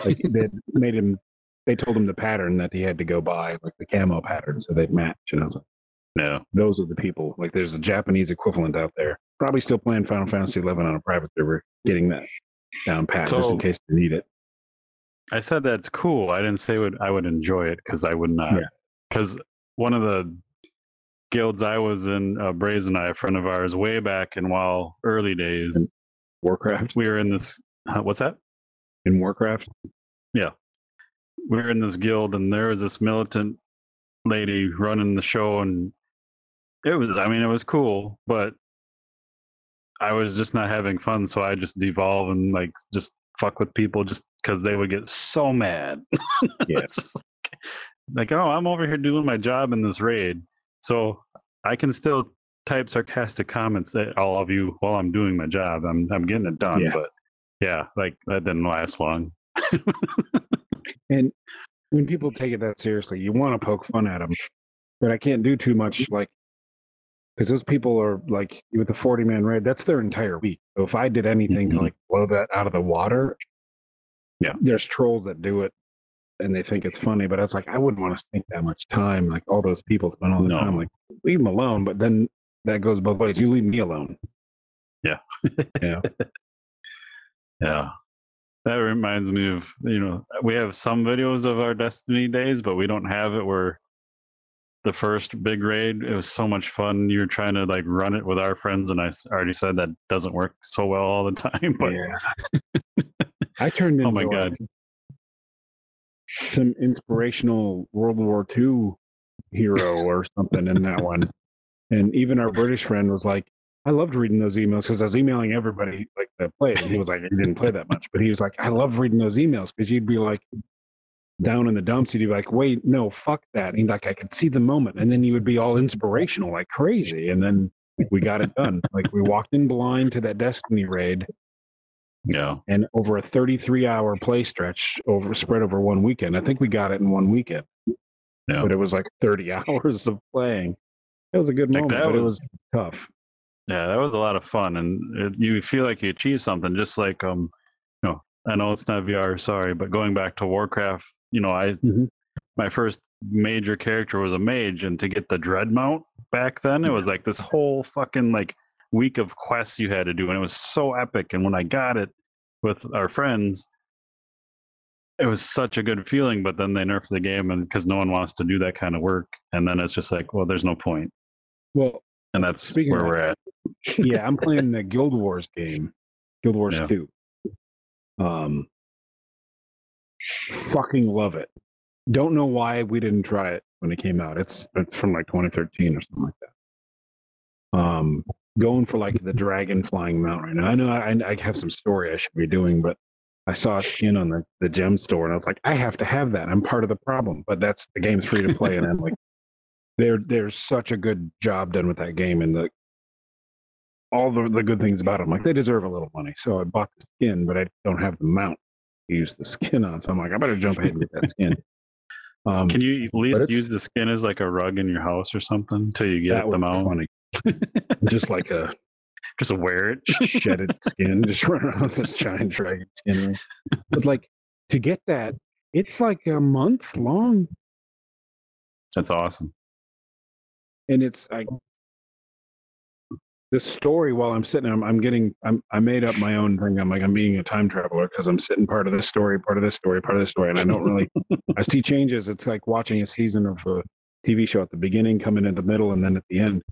Like they made him. They told him the pattern that he had to go by, like the camo pattern, so they'd match. And I was like,
Yeah.
those are the people. Like there's a Japanese equivalent out there, probably still playing Final Fantasy 11 on a private server, getting that down pat just in case they need it.
I said that's cool. I didn't say would I would enjoy it because I would not.
Yeah.
Because one of the guilds I was in, uh, Brazen Eye, a friend of ours, way back in while early days,
And- Warcraft
we were in this. huh, what's that?
in Warcraft.
Yeah, we were in this guild, and there was this militant lady running the show, and it was. I mean, it was cool, but I was just not having fun. So I just devolve and like just fuck with people just because they would get so mad.
Yeah.
Like, like, oh, I'm over here doing my job in this raid, so I can still type sarcastic comments at all of you while I'm doing my job. I'm I'm getting it done,
Yeah.
but yeah, like that didn't last long.
And when people take it that seriously, you want to poke fun at them, but I can't do too much. Like, because those people are like with the 40 man raid, that's their entire week. So if I did anything
Mhm.
to like blow that out of the water,
Yeah.
there's trolls that do it and they think it's funny, but I was like, I wouldn't want to spend that much time. Like all those people spend all the
No.
time, like leave them alone. But then that goes both ways. You leave me alone.
Yeah. Yeah. Yeah. That reminds me of, you know, we have some videos of our Destiny days, but we don't have it where the first big raid, it was so much fun. You're trying to like run it with our friends, and I already said that doesn't work so well all the time. But
yeah. I turned into
Oh my
uh,
God.
some inspirational World War II hero or something in that one. And even our British friend was like, I loved reading those emails because I was emailing everybody like that played. And he was like, he didn't play that much, but he was like, I love reading those emails because you'd be like down in the dumps. You'd be like, wait, no, fuck that. And he'd like, I could see the moment. And then you would be all inspirational like crazy. And then we got it done. like we walked in blind to that Destiny raid
yeah,
and over a 33 hour play stretch over spread over one weekend. I think we got it in one weekend.
Yeah.
But it was like 30 hours of playing. It was a good
Like,
moment,
that
but it
was-
was tough.
yeah, that was a lot of fun, and it, you feel like you achieved something. Just like, um, you know, I know it's not VR, sorry, but going back to Warcraft, you know, I
Mhm.
my first major character was a mage, and to get the dread mount back then, it was like this whole fucking like week of quests you had to do, and it was so epic. And when I got it with our friends, it was such a good feeling. But then they nerfed the game, and because no one wants to do that kind of work, and then it's just like, well, there's no point,
Well,
and that's where we're at.
yeah, I'm playing the Guild Wars game, Guild Wars
Yeah.
2. Um, fucking love it. Don't know why we didn't try it when it came out. It's, it's from like 2013 or something like that. Um, going for like the dragon flying mount right now. I know I, I have some story I should be doing, but I saw a skin on the, the gem store and I was like, I have to have that. I'm part of the problem, but that's the game's free to play. and I'm like, there, there's such a good job done with that game and the, all the, the good things about them. Like they deserve a little money. So I bought the skin, but I don't have the mount. Use the skin on. So I'm like, I better jump ahead and get that skin. Um,
Can you at least use the skin as like a rug in your house or something until you get them out?
funny. Just like a
Just a wear it.
shedded skin, just run around with this giant dragon skin. But like to get that, it's like a month long,
That's awesome.
and it's like the story. While I'm sitting, I'm, I'm getting, I'm, I made up my own thing. I'm like, I'm being a time traveler because I'm sitting part of this story, part of this story, part of this story, and I don't really. I see changes. It's like watching a season of a TV show at the beginning, coming in the middle, and then at the end.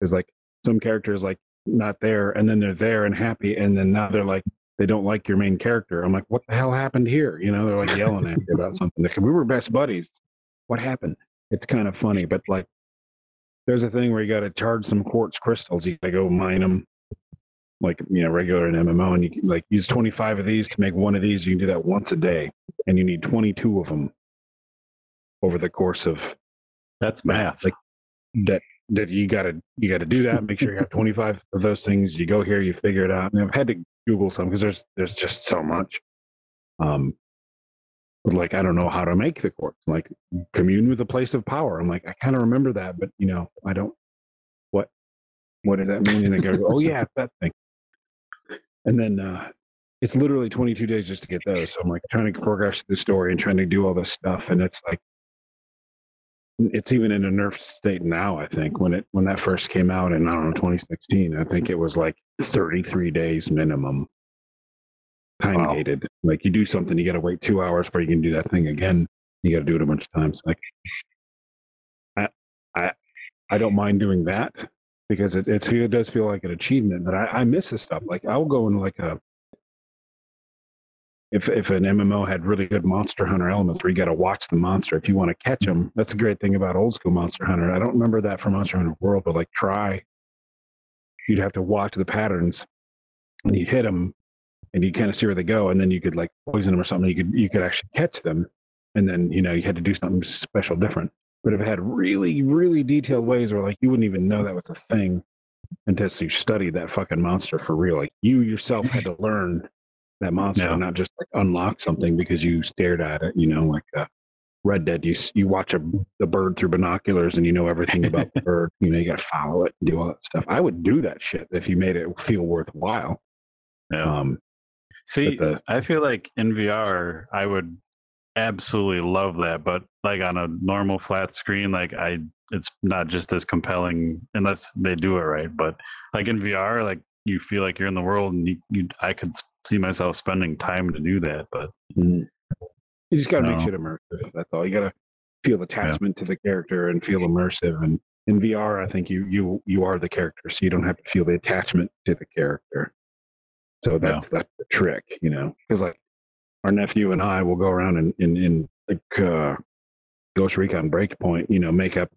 Is like some characters like not there, and then they're there and happy, and then now they're like they don't like your main character. I'm like, what the hell happened here? You know, they're like yelling at me about something. Said, we were best buddies. What happened? It's kind of funny, but like, there's a thing where you got to charge some quartz crystals. You got to go mine them, like you know, regular in MMO, and you can, like use 25 of these to make one of these. You can do that once a day, and you need 22 of them over the course of
That's math.
like that that you gotta you gotta do that make sure you have 25 of those things you go here you figure it out and i've had to google some because there's there's just so much um but like i don't know how to make the quartz like commune with the place of power. I'm like i kind of remember that but you know i don't what? What does that mean? And they go oh yeah that thing. And then uh it's literally 22 days just to get those. So i'm like trying to progress the story and trying to do all this stuff and it's like it's even in a nerf state now i think when it when that first came out in i don't know 2016 i think it was like 33 days minimum time
Wow.
gated like you do something you got to wait two hours before you can do that thing again. You got to do it a bunch of times. Like i i i don't mind doing that because it, it's, it does feel like an achievement but i i miss this stuff. Like i'll go in like a if if an MMO had really good Monster Hunter elements where you got to watch the monster if you want to catch mm-hmm. them, that's a great thing about old school Monster Hunter. I don't remember that from Monster Hunter World, but like try, you'd have to watch the patterns, and you hit them, and you kind of see where they go, and then you could like poison them or something. You could you could actually catch them, and then you know you had to do something special different. But if it had really really detailed ways where like you wouldn't even know that was a thing until you studied that fucking monster for real, like you yourself had to learn that monster,
Yeah.
not just like unlock something because you stared at it. You know, like uh, Red Dead, you you watch a the bird through binoculars and you know everything about the bird. You know, you got to follow it and do all that stuff. I would do that shit if you made it feel worthwhile.
yeah.
Um,
See, I feel like in VR, I would absolutely love that, but like on a normal flat screen, like I, it's not just as compelling unless they do it right. But like in VR, like you feel like you're in the world, and you, you I could see myself spending time to do that. But
mm, you just got to make shit immersive. That's all. You got to feel attachment to the character and feel immersive. And in VR, I think you you you are the character, so you don't have to feel the attachment to the character. So that's that's the trick, you know, because like our nephew and I will go around and in in like uh, Ghost Recon Breakpoint, you know, make up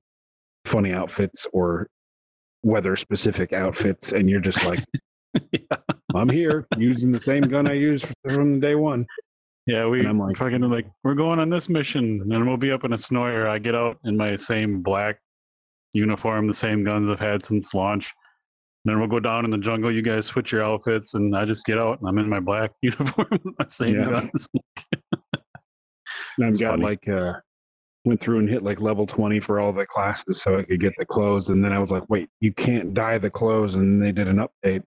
funny outfits or weather specific outfits, and you're just like, I'm here using the same gun I used from day one.
yeah, we
And I'm like-
fucking like we're going on this mission, and we'll be up in a snow area. I get out in my same black uniform, the same guns I've had since launch. Then we'll go down in the jungle. You guys switch your outfits, and I just get out. and I'm in my black uniform, my same
Yeah.
guns.
And I've got
funny.
like uh went through and hit like level 20 for all the classes so I could get the clothes. And then I was like, wait, you can't dye the clothes. And they did an update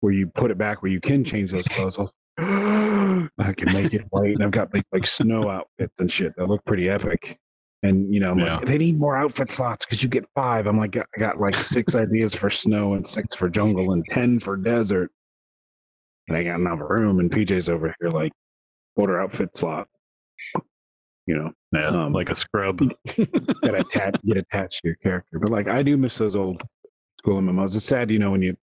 where you put it back where you can change those clothes. I, I can make it white. And I've got like, like snow outfits and shit that look pretty epic. And you know, I'm
Yeah.
like, they need more outfit slots because you get five. I'm like, I got like six ideas for snow and six for jungle and ten for desert. And I got enough room. And PJ's over here like, order outfit slots. You know,
Yeah,
Um,
like a scrub.
that attach get attached to your character. But like I do miss those old school MMOs. It's sad, you know, when you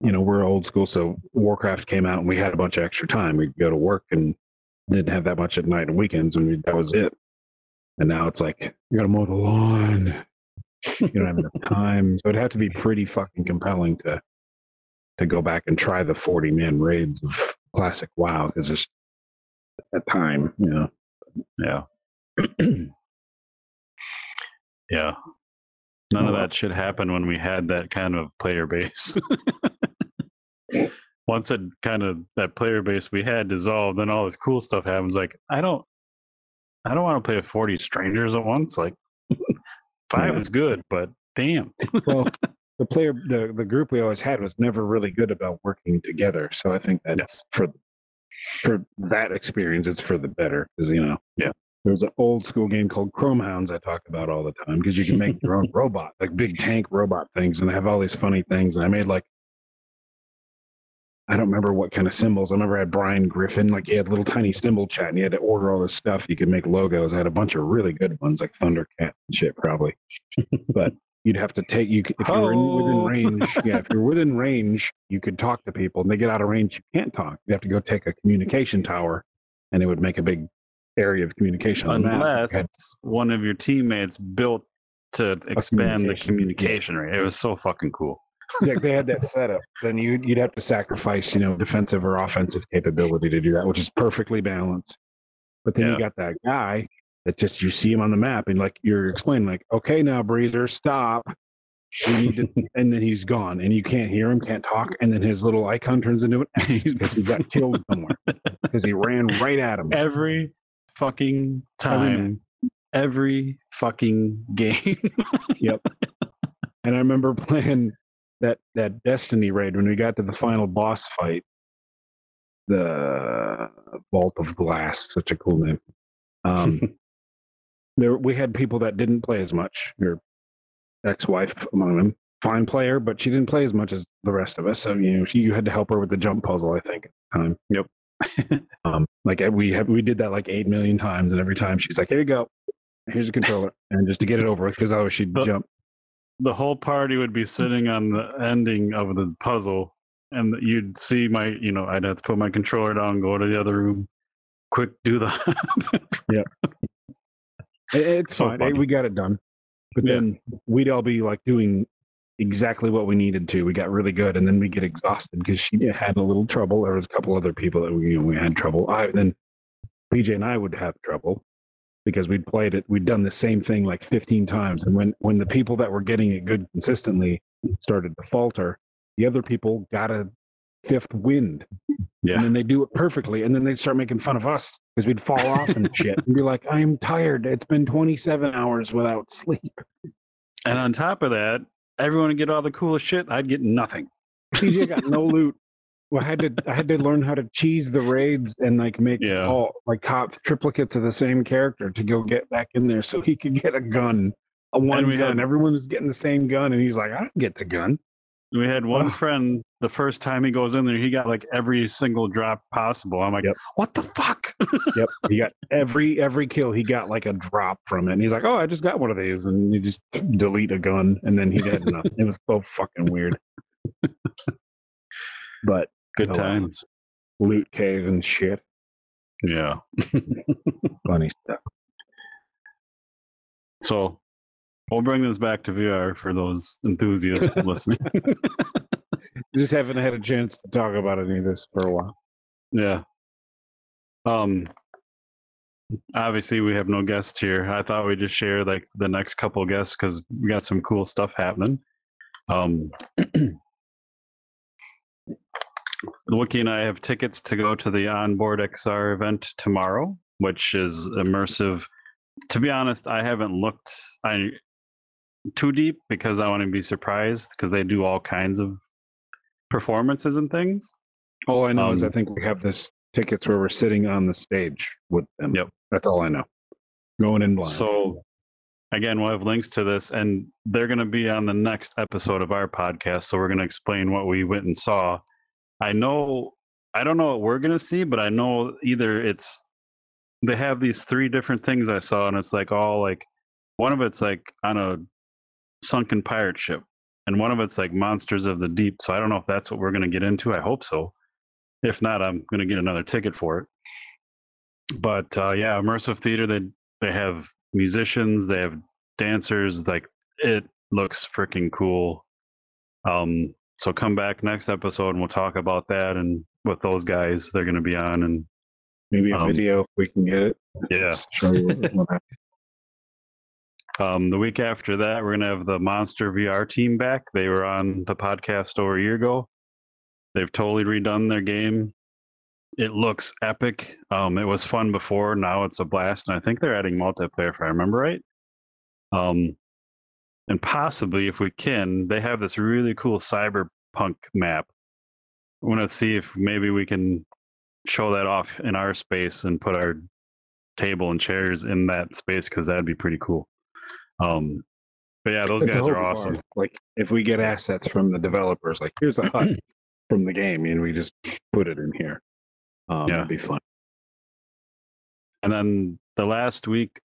you know, we're old school, so Warcraft came out and we had a bunch of extra time. We'd go to work and didn't have that much at night and weekends and we, that was it. And now it's like you gotta mow the lawn. You don't have enough time. So it'd have to be pretty fucking compelling to to go back and try the 40 man raids of classic WoW because it's at time, you know.
Yeah. yeah. None of
Oh,
that should happen when we had that kind of player base. once it kind of that player base we had dissolved, then all this cool stuff happens. Like I don't, I don't want to play with forty strangers at once. Like five
Yeah.
is good, but damn.
well, the player, the the group we always had was never really good about working together. So I think that's for for that experience, it's for the better because you know,
Yeah.
There's an old school game called Chromehounds I talk about all the time because you can make your own robot, like big tank robot things, and have all these funny things. And I made like I don't remember what kind of symbols. I remember I had Brian Griffin, like he had little tiny symbol chat, and you had to order all this stuff. You could make logos. I had a bunch of really good ones, like Thundercat and shit, probably. but you'd have to take you if you were in, within
Oh.
range. Yeah, if you're within range, you could talk to people, and they get out of range, you can't talk. You have to go take a communication tower, and it would make a big area of communication. the.
Unless
Okay.
one of your teammates built to expand the
communication, yeah.
communication rate. It was so fucking cool.
Like they had that setup, then you you'd have to sacrifice, you know, defensive or offensive capability to do that, which is perfectly balanced. But then
Yeah.
you got that guy that just you see him on the map and like you're explaining, like, okay, now Breezer, stop. We need to, and then he's gone, and you can't hear him, can't talk, and then his little icon turns into an X because he got killed somewhere because he ran right at him.
Every fucking
Every
time, every fucking game. Yep.
And I remember playing that that Destiny raid when we got to the final boss fight. The Vault of Glass, such a cool name. Um, there we had people that didn't play as much. Your ex-wife among them, fine player, but she didn't play as much as the rest of us. So you know, she, you had to help her with the jump puzzle. I think the time.
Yep.
um, like we have, we did that like eight million times, and every time she's like, "Here you go, here's a controller," and just to get it over with, because otherwise she'd
But-
jump.
The whole party would be mm-hmm. sitting on the ending of the puzzle and you'd see my you know i'd have to put my controller down go to the other room quick do the
yeah. It's
So
fine. Hey, we got it done. But
Yeah.
then we'd all be like doing exactly what we needed to. We got really good, and then we get exhausted because she had a little trouble. There was a couple other people that we, you know, we had trouble. I then PJ and I would have trouble because we'd played it. We'd done the same thing like 15 times, and when when the people that were getting it good consistently started to falter, the other people got a fifth wind.
Yeah.
and then they do it perfectly and then they start making fun of us because we'd fall off and shit and be like i'm tired. It's been 27 hours without sleep.
And on top of that everyone would get all the coolest shit i'd get nothing.
PJ got no loot well, I had to I had to learn how to cheese the raids and like make
Yeah.
all like cop triplicates of the same character to go get back in there so he could get a gun, a one gun.
had-
Everyone was getting the same gun, and he's like, I don't get the gun.
we had one friend the first time he goes in there he got like every single drop possible i'm like
Yep.
what the fuck
Yep, he got every every kill. He got like a drop from it, and he's like, "Oh, I just got one of these," and he just delete a gun, and then he had nothing. It was so fucking weird. But
good times
loot cave and shit,
yeah
funny stuff.
so we'll bring this back to vr for those enthusiasts listening
Just haven't had a chance to talk about any of this for a while.
Yeah. Um obviously we have no guests here. I thought we'd just share like the next couple guests because we got some cool stuff happening. Um Wookiee and I have tickets to go to the Onboard XR event tomorrow, which is immersive. To be honest, I haven't looked I too deep because I want to be surprised because they do all kinds of performances and things.
All I know is I
Um,
think we have this tickets where we're sitting on the stage with them.
Yep.
That's all I know. Going in blind.
So, again, we'll have links to this, and they're going to be on the next episode of our podcast. So, we're going to explain what we went and saw. I know, I don't know what we're to see, but I know either it's they have these three different things I saw, and it's like all like one of it's like on a sunken pirate ship, and one of it's like monsters of the deep. So, I don't know if that's what we're to get into. I hope so. If not, I'm to get another ticket for it but uh, yeah, immersive theater. They they have musicians, they have dancers. Like it looks freaking cool. Um, so come back next episode and we'll talk about that and with those guys they're going to be on and
maybe a
um,
video if we can get it.
yeah.
Show you what, what happened.
Um, the week after that, we're going to have the Monster VR team back. They were on the podcast over a year ago. They've totally redone their game. It looks epic. Um, it was fun before. Now it's a blast, and I think they're adding multiplayer. If I remember right. Um, and possibly, if we can, they have this really cool cyberpunk map. I want to see if maybe we can show that off in our space and put our table and chairs in that space because that'd be pretty cool. Um, but yeah, those
It's
guys are awesome.
Like if we get assets from the developers, like here's a hut from the game, and we just put it in here. Um,
Yeah.
It'd be fun.
And then the last week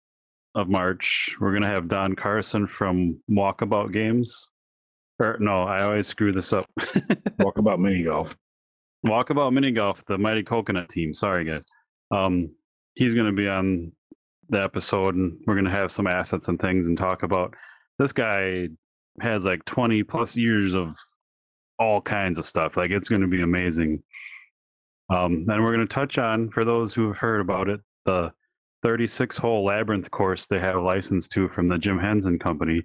of March, we're gonna have Don Carson from Walkabout Games. Or no, I always screw this up.
Walkabout mini golf.
Walkabout Mini Golf, the Mighty Coconut team. Sorry, guys. Um, he's going to be on the episode, and we're going to have some assets and things and talk about. This guy has like 20 plus years of all kinds of stuff. Like it's going to be amazing. Um, and we're going to touch on, for those who have heard about it, the 36 hole labyrinth course they have license to from the Jim Henson Company.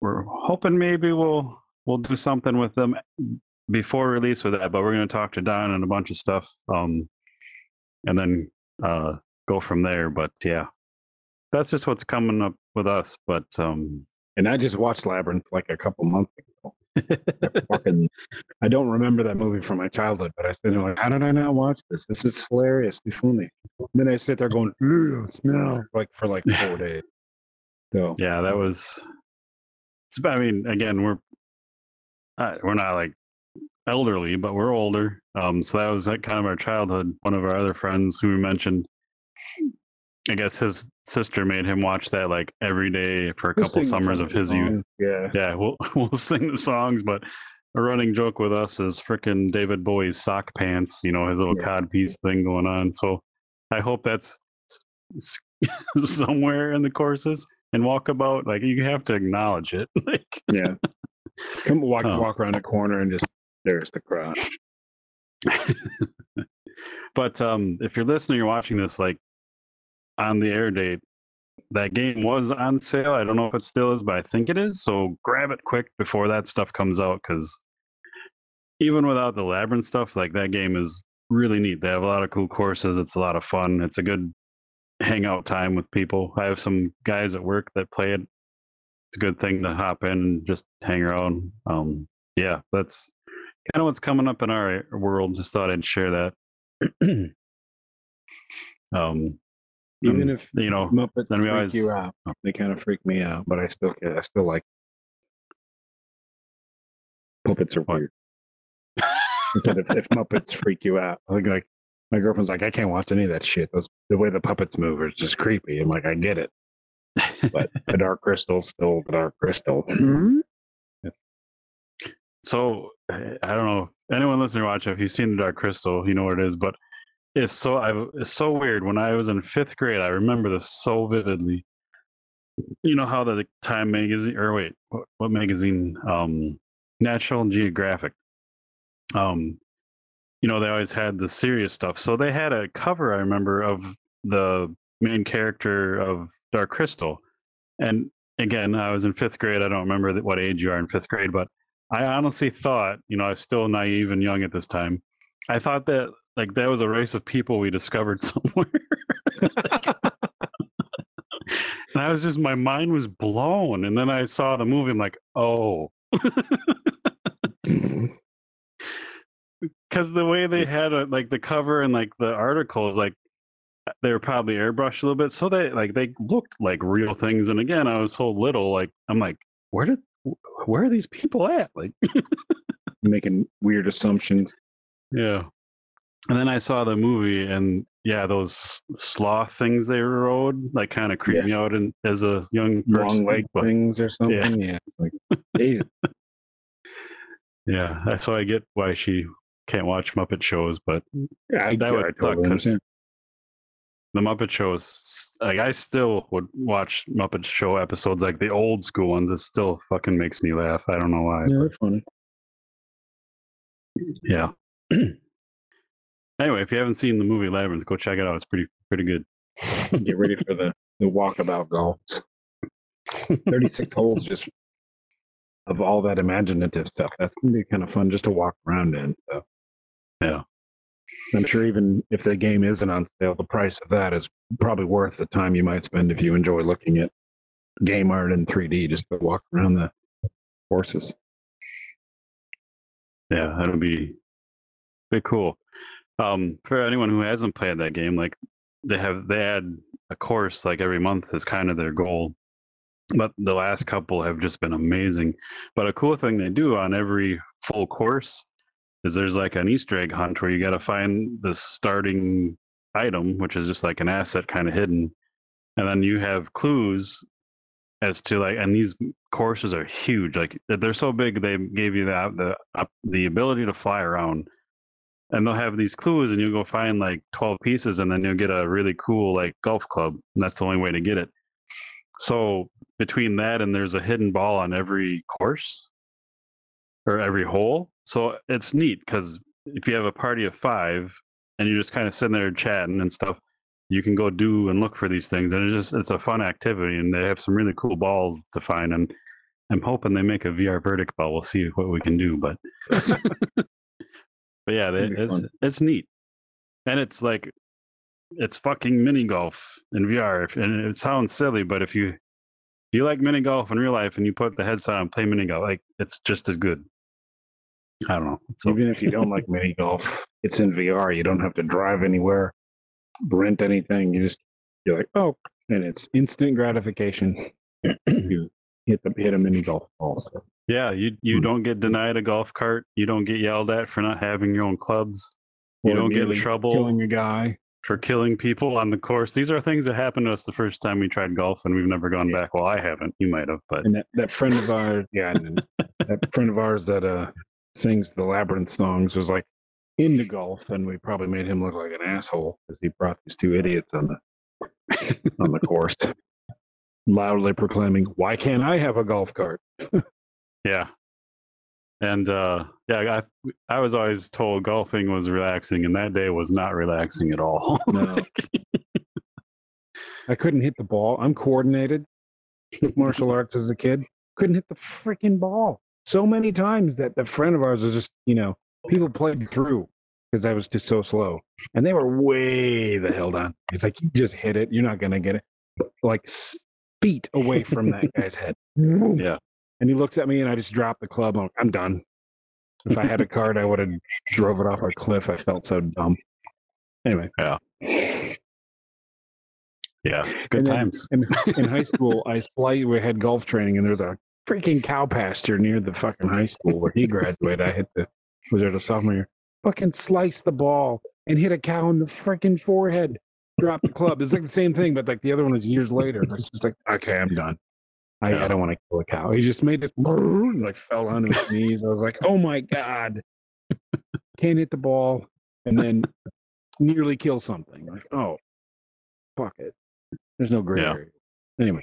We're hoping maybe we'll we'll do something with them before release with that, but we're going to talk to Don and a bunch of stuff, um, and then uh, go from there. But yeah, that's just what's coming up with us. But um,
And I just watched Labyrinth like a couple months ago. I fucking, I don't remember that movie from my childhood, but I was like, how did I not watch this? This is hilariously funny. And then I sit there going, "Ew, smell like for like four days. So
yeah, that was. It's, I mean, again, we're uh, we're not like elderly, but we're older. Um, so that was like kind of our childhood. One of our other friends who we mentioned, I guess his sister made him watch that like every day for a
We'll
couple summers of his
songs.
youth.
Yeah.
Yeah, we'll we'll sing the songs, but a running joke with us is frickin' David Bowie's sock pants. You know his little
Yeah.
cod piece thing going on. So I hope that's somewhere in the courses and walkabout. Like you have to acknowledge it. like
Yeah. Come walk
Oh.
walk around the corner and just there's the crotch.
but um, if you're listening or watching this, like on the air date, that game was on sale. I don't know if it still is, but I think it is. So grab it quick before that stuff comes out, because even without the labyrinth stuff, like that game is really neat. They have a lot of cool courses. It's a lot of fun. It's a good hangout time with people. I have some guys at work that play it. It's a good thing to hop in and just hang around. Um, yeah, that's kind of what's coming up in our world. Just thought I'd share that. um,
Even
um,
if
you know,
Muppets
then we
freak
always-
you out, they kind of freak me out, but I still I still like puppets are
What?
weird. I said if, Muppets freak you out, I think like my girlfriend's like, I can't watch any of that shit. Those the way the puppets move is just creepy. I'm like, I get it, but the Dark crystal still the Dark Crystal.
So eh, I don't know anyone listening watch. If you've seen the Dark Crystal, you know what it is. But it's so I it's so weird. When I was in fifth grade, I remember this so vividly. You know how the Time magazine, or wait, what, what magazine? Um, National Geographic. Um, you know they always had the serious stuff. So they had a cover. I remember of the main character of Dark Crystal, and again, I was in fifth grade. I don't remember what age you are in fifth grade, but I honestly thought, you know, I was still naive and young at this time. I thought that like that was a race of people we discovered somewhere. and I was just my mind was blown. And then I saw the movie, I'm like, oh. Because the way they had it, like the cover and like the articles, like they were probably airbrushed a little bit. So they like they looked like real things. And again, I was so little, like I'm like, where did where are these people at? Like
Making weird assumptions.
Yeah. And then I saw the movie, and yeah, those sloth things they rode like kind of creeped
Yeah.
me out and, as a young person.
Long leg
but
things or something. Yeah. Like, Jesus.
yeah, I- so I get why she can't watch Muppet shows, but
Yeah, I,
that
I
would suck
totally understand.
the Muppet shows, like I still would watch Muppet Show episodes, like the old school ones. It still fucking makes me laugh. I don't know why.
Yeah, they're funny.
Yeah. anyway, if you haven't seen the movie Labyrinth, go check it out. It's pretty pretty good.
Get ready for the, the walkabout golf. 36 holes just of all that imaginative stuff. That's gonna be kind of fun just to walk around in. So
Yeah.
I'm sure even if the game isn't on sale, the price of that is probably worth the time you might spend if you enjoy looking at game art in 3D just to walk around the courses.
Yeah, that'll be be cool. Um, for anyone who hasn't played that game, like they have they add a course like every month is kind of their goal. But the last couple have just been amazing. But a cool thing they do on every full course is there's like an Easter egg hunt where you got to find the starting item, which is just like an asset kind of hidden, and then you have clues as to like, and these courses are huge. Like they're so big, they gave you the the the ability to fly around, and they'll have these clues, and you'll go find like twelve pieces, and then you'll get a really cool like golf club, and that's the only way to get it. So between that and there's a hidden ball on every course or every hole. So it's neat because if you have a party of five and you're just kind of sitting there chatting and stuff, you can go do and look for these things, and it's just it's a fun activity, and they have some really cool balls to find. And I'm hoping they make a VR verdict ball. We'll see what we can do, but but yeah, they, it's
fun.
it's neat, and it's like it's fucking mini golf in VR. And it sounds silly, but if you if you like mini golf in real life and you put the headset on and play mini golf, like it's just as good. I don't know. So
Even if you don't like mini golf, it's in VR. You don't have to drive anywhere, rent anything. You just you're like, oh, and it's instant gratification. you hit the hit a mini golf ball. So
yeah, you you
Hmm.
don't get denied a golf cart. You don't get yelled at for not having your own clubs. You
or
don't get in trouble.
killing a guy.
for killing people on the course. These are things that happened to us the first time we tried golf, and we've never gone
Yeah.
back. Well, I haven't. You might have, but
And that, that friend of ours, yeah, and that friend of ours that uh sings the labyrinth songs was like into golf, and we probably made him look like an asshole because he brought these two idiots on the on the course, loudly proclaiming, "Why can't I have a golf cart?"
yeah. And uh, yeah, I I was always told golfing was relaxing, and that day was not relaxing at all.
No. I couldn't hit the ball. I'm coordinated. Took martial arts as a kid. Couldn't hit the freaking ball so many times that the friend of ours was just, you know, people played through because I was just so slow, and they were way the hell down. It's like, "You just hit it. You're not gonna get it." Like feet away from that guy's head.
Yeah.
And he looks at me, and I just dropped the club. I'm, I'm done. If I had a card, I would have drove it off a cliff. I felt so dumb. Anyway.
Yeah. yeah, good
And then-
times.
in, in high school, I slightly we had golf training, and there was a freaking cow pasture near the fucking high school where he graduated. I hit the was there the sophomore year, fucking sliced the ball and hit a cow in the freaking forehead. Dropped the club. It's like the same thing, but like the other one was years later. It's just like, okay, I'm done. I,
Yeah.
I don't want to kill a cow. He just made it like fell on his knees. I was like, oh my god, can't hit the ball, and then nearly kill something. Like, oh, fuck it. There's no gray
Yeah.
area. Anyway,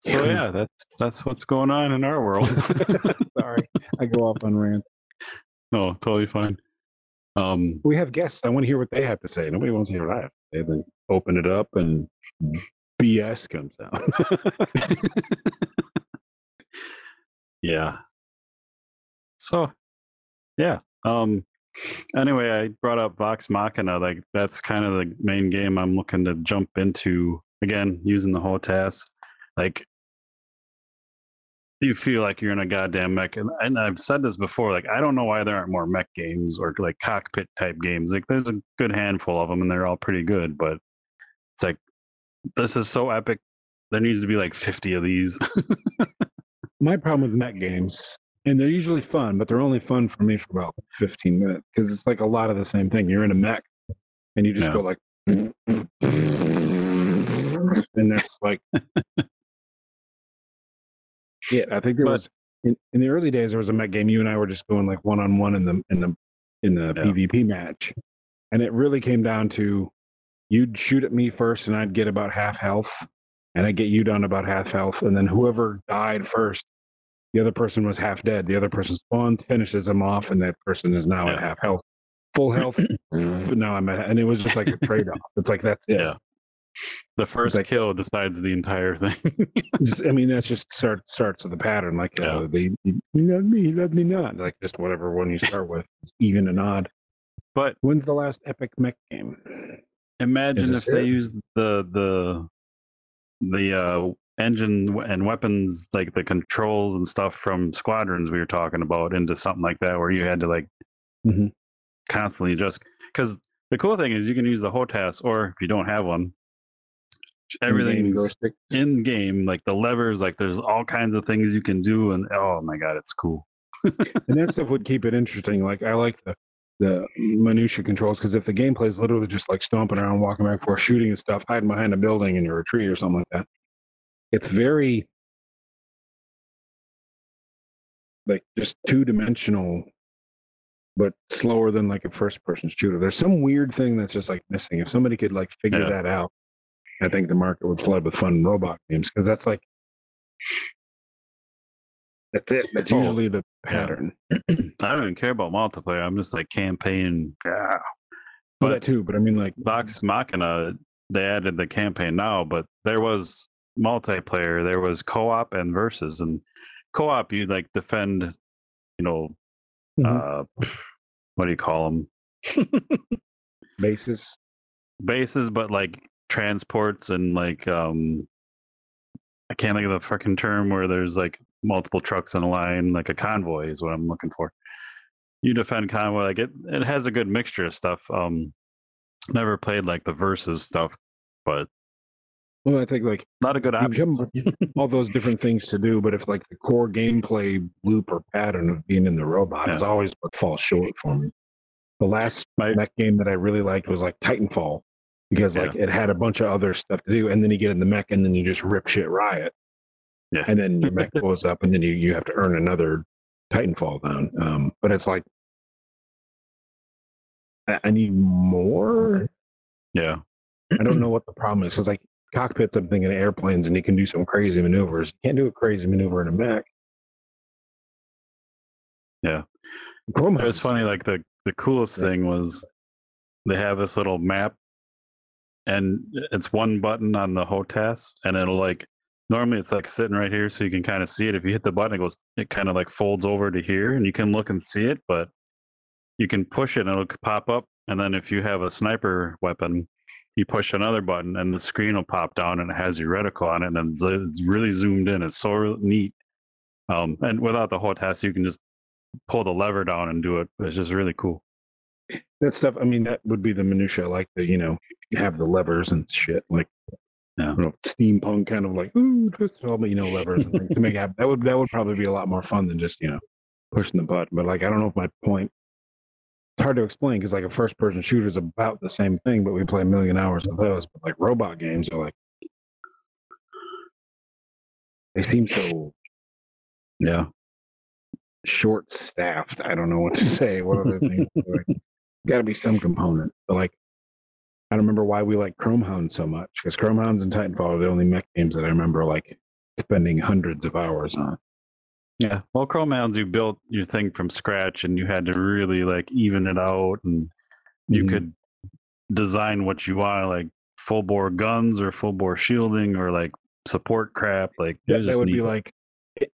So yeah, that's that's what's going on in our world.
sorry, I go off on rant.
No, totally fine. Um,
We have guests. I want to hear what they have to say. Nobody wants to hear what I have say. Then open it up and BS comes out.
yeah. So, yeah. Um. Anyway, I brought up Vox Machinae. Like that's kind of the main game I'm looking to jump into again, using the whole task. Like you feel like you're in a goddamn mech, and, and I've said this before. Like I don't know why there aren't more mech games or like cockpit type games. Like there's a good handful of them, and they're all pretty good. But it's like this is so epic. There needs to be like 50 of these.
My problem with mech games, and they're usually fun, but they're only fun for me for about 15 minutes because it's like a lot of the same thing. You're in a mech, and you just
Yeah.
go like, and that's like, yeah. I think there
But-
was in, in the early days there was a mech game. You and I were just going like one on one in the in the in the
Yeah.
PvP match, and it really came down to you'd shoot at me first, and I'd get about half health, and I'd get you down about half health, and then whoever died first the other person was half dead. The other person spawns, finishes them off, and that person is now at half health. Full health, mm-hmm. but now I'm at, and it was just like a trade off. It's like that's it.
Yeah. The first
like-
kill decides the entire thing.
Just, I mean, that's just start starts of the pattern. Like
Yeah.
uh, they, you love me, you love me not. Like just whatever one you start with, is even and odd.
but
When's the last epic mech game?
imagine if they
it?
used the the the uh, engine and weapons, like the controls and stuff from squadrons we were talking about, into something like that, where you had to like
Mhm.
constantly just because the cool thing is you can use the HOTAS, or if you don't have one, everything's in game, like the levers, like there's all kinds of things you can do, and oh my god, it's cool.
and that stuff would keep it interesting. Like I like the the minutia controls because if the gameplay is literally just like stomping around, walking back and forth, shooting and stuff, hiding behind a building in your retreat or something like that, it's very like just two dimensional, but slower than like a first person shooter. There's some weird thing that's just like missing. If somebody could like figure
Yeah.
that out, I think the market would flood with fun robot games because that's like that's it. That's
Oh,
usually the
yeah.
pattern.
I don't even care about multiplayer. I'm just like campaign. Yeah.
Well,
But
that too, but I mean, like,
Vox Machinae, they added the campaign now, but there was multiplayer, there was co-op and versus, and co-op you like defend, you know,
Mhm.
uh, what do you call them?
basis.
Bases, but like transports and like um, I can't think of the fucking term where there's like multiple trucks in a line, like a convoy is what I'm looking for. You defend convoy, like it, it has a good mixture of stuff. Um, never played like the versus stuff, but
Well, I think like
not a good option.
all those different things to do, but if like the core gameplay loop or pattern of being in the robot is always what falls short for me. The last
My-
mech game that I really liked was like Titanfall because like it had a bunch of other stuff to do, and then you get in the mech and then you just rip shit riot,
Yeah.
and then your mech blows up, and then you you have to earn another Titanfall down. Um, but it's like I, I need more.
Yeah.
I don't know what the problem is. It's like cockpits, I'm thinking airplanes, and you can do some crazy maneuvers. You can't do a crazy maneuver in a mech.
Yeah.
Chrome
It was funny, like the the coolest
Yeah.
thing was they have this little map and it's one button on the HOTAS and it'll like normally it's like sitting right here so you can kind of see it. If you hit the button, it goes it kind of like folds over to here and you can look and see it, but you can push it and it'll pop up. And then if you have a sniper weapon, you push another button and the screen will pop down and it has your reticle on it and it's, really zoomed in. It's so neat. Um, and without the HOTAS, you can just pull the lever down and do it. It's just really cool.
that stuff. I mean, that would be the minutia, like the you know have the levers and shit, like. I don't know, steampunk kind of like ooh twist all, but you know levers and things to make it happen. That would that would probably be a lot more fun than just you know pushing the button. But like I don't know if my point. It's hard to explain because like a first person shooter is about the same thing, but we play a million hours of those. But like robot games are like they seem so
Yeah.
short staffed. I don't know what to say. What other things? Got to be some component. But like, I don't remember why we like Chromehounds so much because Chromehounds and Titanfall are the only mech games that I remember like spending hundreds of hours on.
Yeah. Well, Chromehounds, you built your thing from scratch and you had to really like even it out and you
Mhm.
could design what you want, like full bore guns or full bore shielding or like support crap. Like it
That, that would
neat.
be like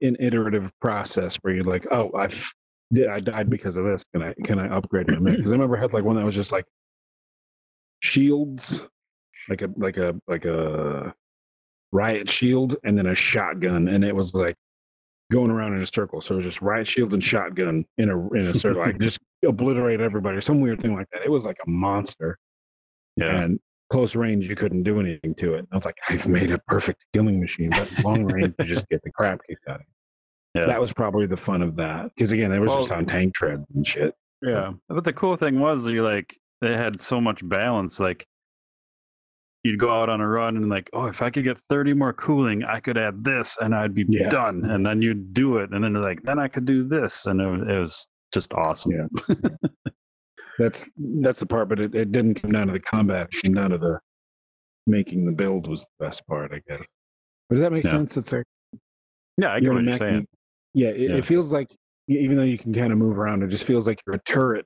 an iterative process where you're like, oh, I've did I died because of this. Can I can I upgrade my mech? Because I remember I had like one that was just like shields, like a like a like a riot shield, and then a shotgun, and it was like going around in a circle. So it was just riot shield and shotgun in a in a circle. like just obliterate everybody some weird thing like that. It was like a monster,
yeah.
and close range you couldn't do anything to it. I was like, I've made a perfect killing machine, but long range you just get the crap kicked out of you.
Yeah.
That was probably the fun of that because again, it was just on tank treads and shit.
Yeah. But the cool thing was you like they had so much balance. Like you'd go out on a run and like, oh, if I could get 30 more cooling, I could add this and I'd be
Yeah.
done. And then you'd do it. And then they're like, then I could do this. And it was, it was just awesome.
Yeah. That's that's the part, but it, it didn't come down to the combat. It came down to the making the build was the best part, I guess. But does that make
Yeah.
sense? It's like
Yeah, I get what you're saying.
Yeah, it,
Yeah.
it feels like even though you can kind of move around, it just feels like you're a turret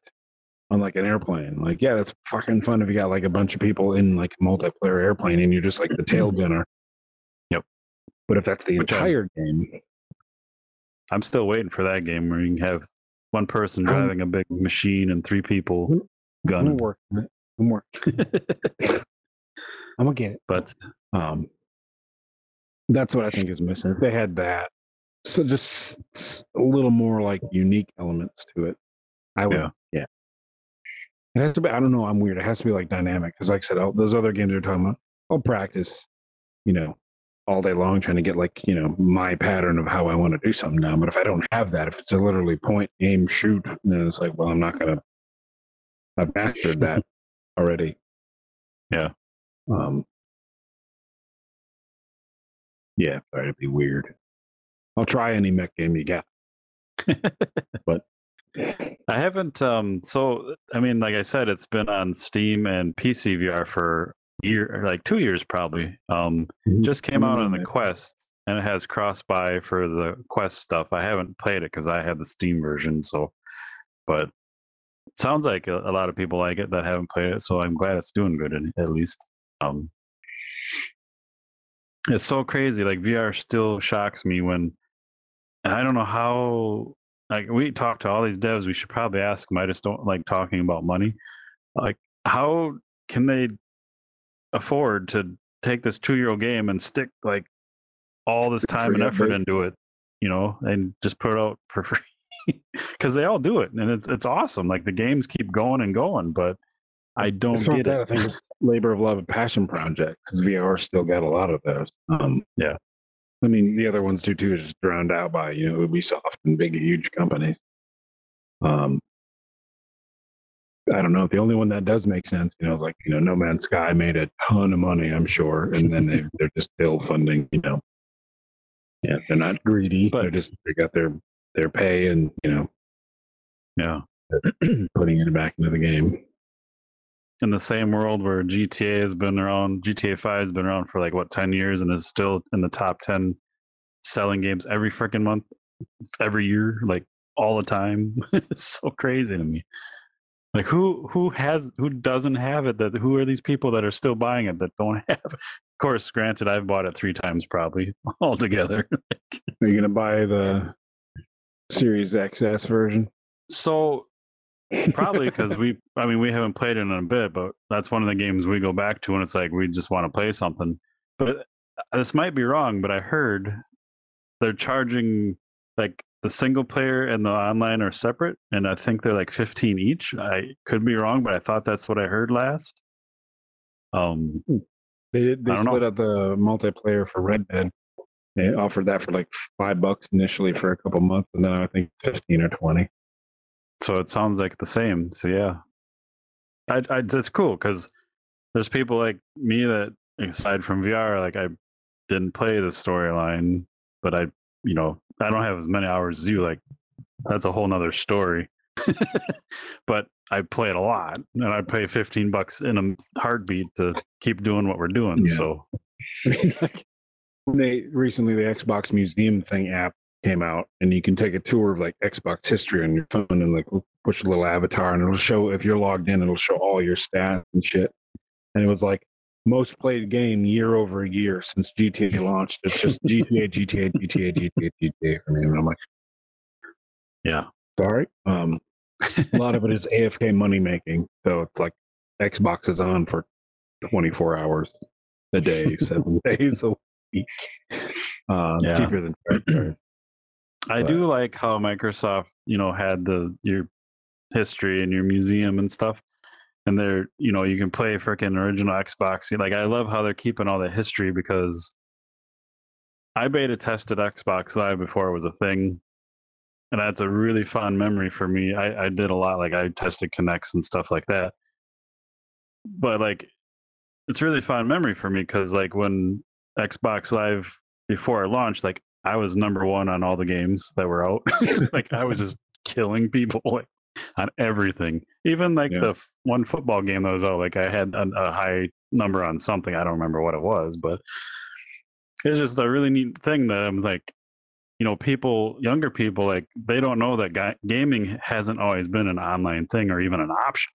on like an airplane. Like, yeah, that's fucking fun if you got like a bunch of people in like a multiplayer airplane and you're just like the tail gunner.
Yep.
But if that's the
Which
entire game,
I'm still waiting for that game where you can have one person driving a big machine and three people
I'm gonna work. I'm working. I'm gonna get it.
but
Um, that's what I think is missing. If they had that, so just a little more like unique elements to it, I would.
Yeah.
Yeah. It has to be. I don't know. I'm weird. It has to be like dynamic because, like I said, all, those other games you're talking about, I'll practice, you know, all day long trying to get like you know my pattern of how I want to do something down. But if I don't have that, if it's a literally point, aim, shoot, then it's like, well, I'm not gonna. I've mastered that already.
Yeah.
Um. Yeah, sorry to be weird. I'll try any mech game you got. but
I haven't. Um, so I mean, like I said, it's been on Steam and PC VR for year, like two years probably. Um, just came out on the. Quest, and it has cross buy for the Quest stuff. I haven't played it because I had the Steam version. So, but it sounds like a, a lot of people like it that haven't played it. So I'm glad it's doing good at, at least. Um, it's so crazy. Like VR still shocks me when, and I don't know how. Like we talk to all these devs, we should probably ask them. I just don't like talking about money. Like, how can they afford to take this two-year-old game and stick like all this time and effort into it, you know, and just put it out for free? Because they all do it, and it's it's awesome. Like the games keep going and going, but I don't
It's
get
that.
it.
I think it's labor of love and passion project because VR still got a lot of those. Um,
Yeah.
I mean, the other ones do too is just drowned out by you know Ubisoft and big huge companies. Um, I don't know. The only one that does make sense, you know, is like you know, No Man's Sky made a ton of money, I'm sure, and then they they're just still funding. You know, yeah, they're not greedy.
But-
they're just they got their their pay and you know
Yeah,
putting it back into the game.
In the same world where GTA has been around, GTA Five has been around for like what ten years and is still in the top ten selling games every freaking month, every year, like all the time. it's so crazy to me. Like who who has who doesn't have it? That who are these people that are still buying it that don't have? Of course, granted, I've bought it three times probably altogether.
Are you gonna buy the Series XS version?
So probably because we i mean we haven't played it in a bit but that's one of the games we go back to when it's like we just want to play something but uh, this might be wrong but i heard they're charging like the single player and the online are separate and i think they're like 15 each i could be wrong but i thought that's what i heard last um
They they
I don't know.
split up the multiplayer for Red Dead. They offered that for like five bucks initially for a couple months, and then I think fifteen or twenty.
So it sounds like the same. So yeah. I, I it's cool because there's people like me that aside from vr like i didn't play the storyline but i you know i don't have as many hours as you like that's a whole nother story. But i play it a lot and i pay 15 bucks in a heartbeat to keep doing what we're doing
Yeah.
so.
I mean, like they recently the Xbox Museum thing app came out, and you can take a tour of like Xbox history on your phone and like push a little avatar, and it'll show if you're logged in, it'll show all your stats and shit. And it was like most played game year over year since GTA launched. It's just GTA, GTA, GTA, GTA, GTA for me, and I'm like.
yeah
sorry. Um, a lot of it is AFK money making, so it's like Xbox is on for 24 hours a day, seven days a week. Uh,
Yeah.
Cheaper than
I do like how Microsoft, you know, had the your history and your museum and stuff. And they're, you know, you can play freaking original Xbox. Like I love how they're keeping all the history because I beta tested Xbox Live before it was a thing. And that's a really fond memory for me. I, I did a lot, like I tested Kinects and stuff like that. But like it's really fond memory for me because like when Xbox Live before it launched, like I was number one on all the games that were out. like I was just killing people like, on everything. Even like
Yeah.
the f- one football game that was out, like I had a, a high number on something. I don't remember what it was, but it's just a really neat thing that I'm like, you know, people, younger people, like they don't know that ga- gaming hasn't always been an online thing or even an option.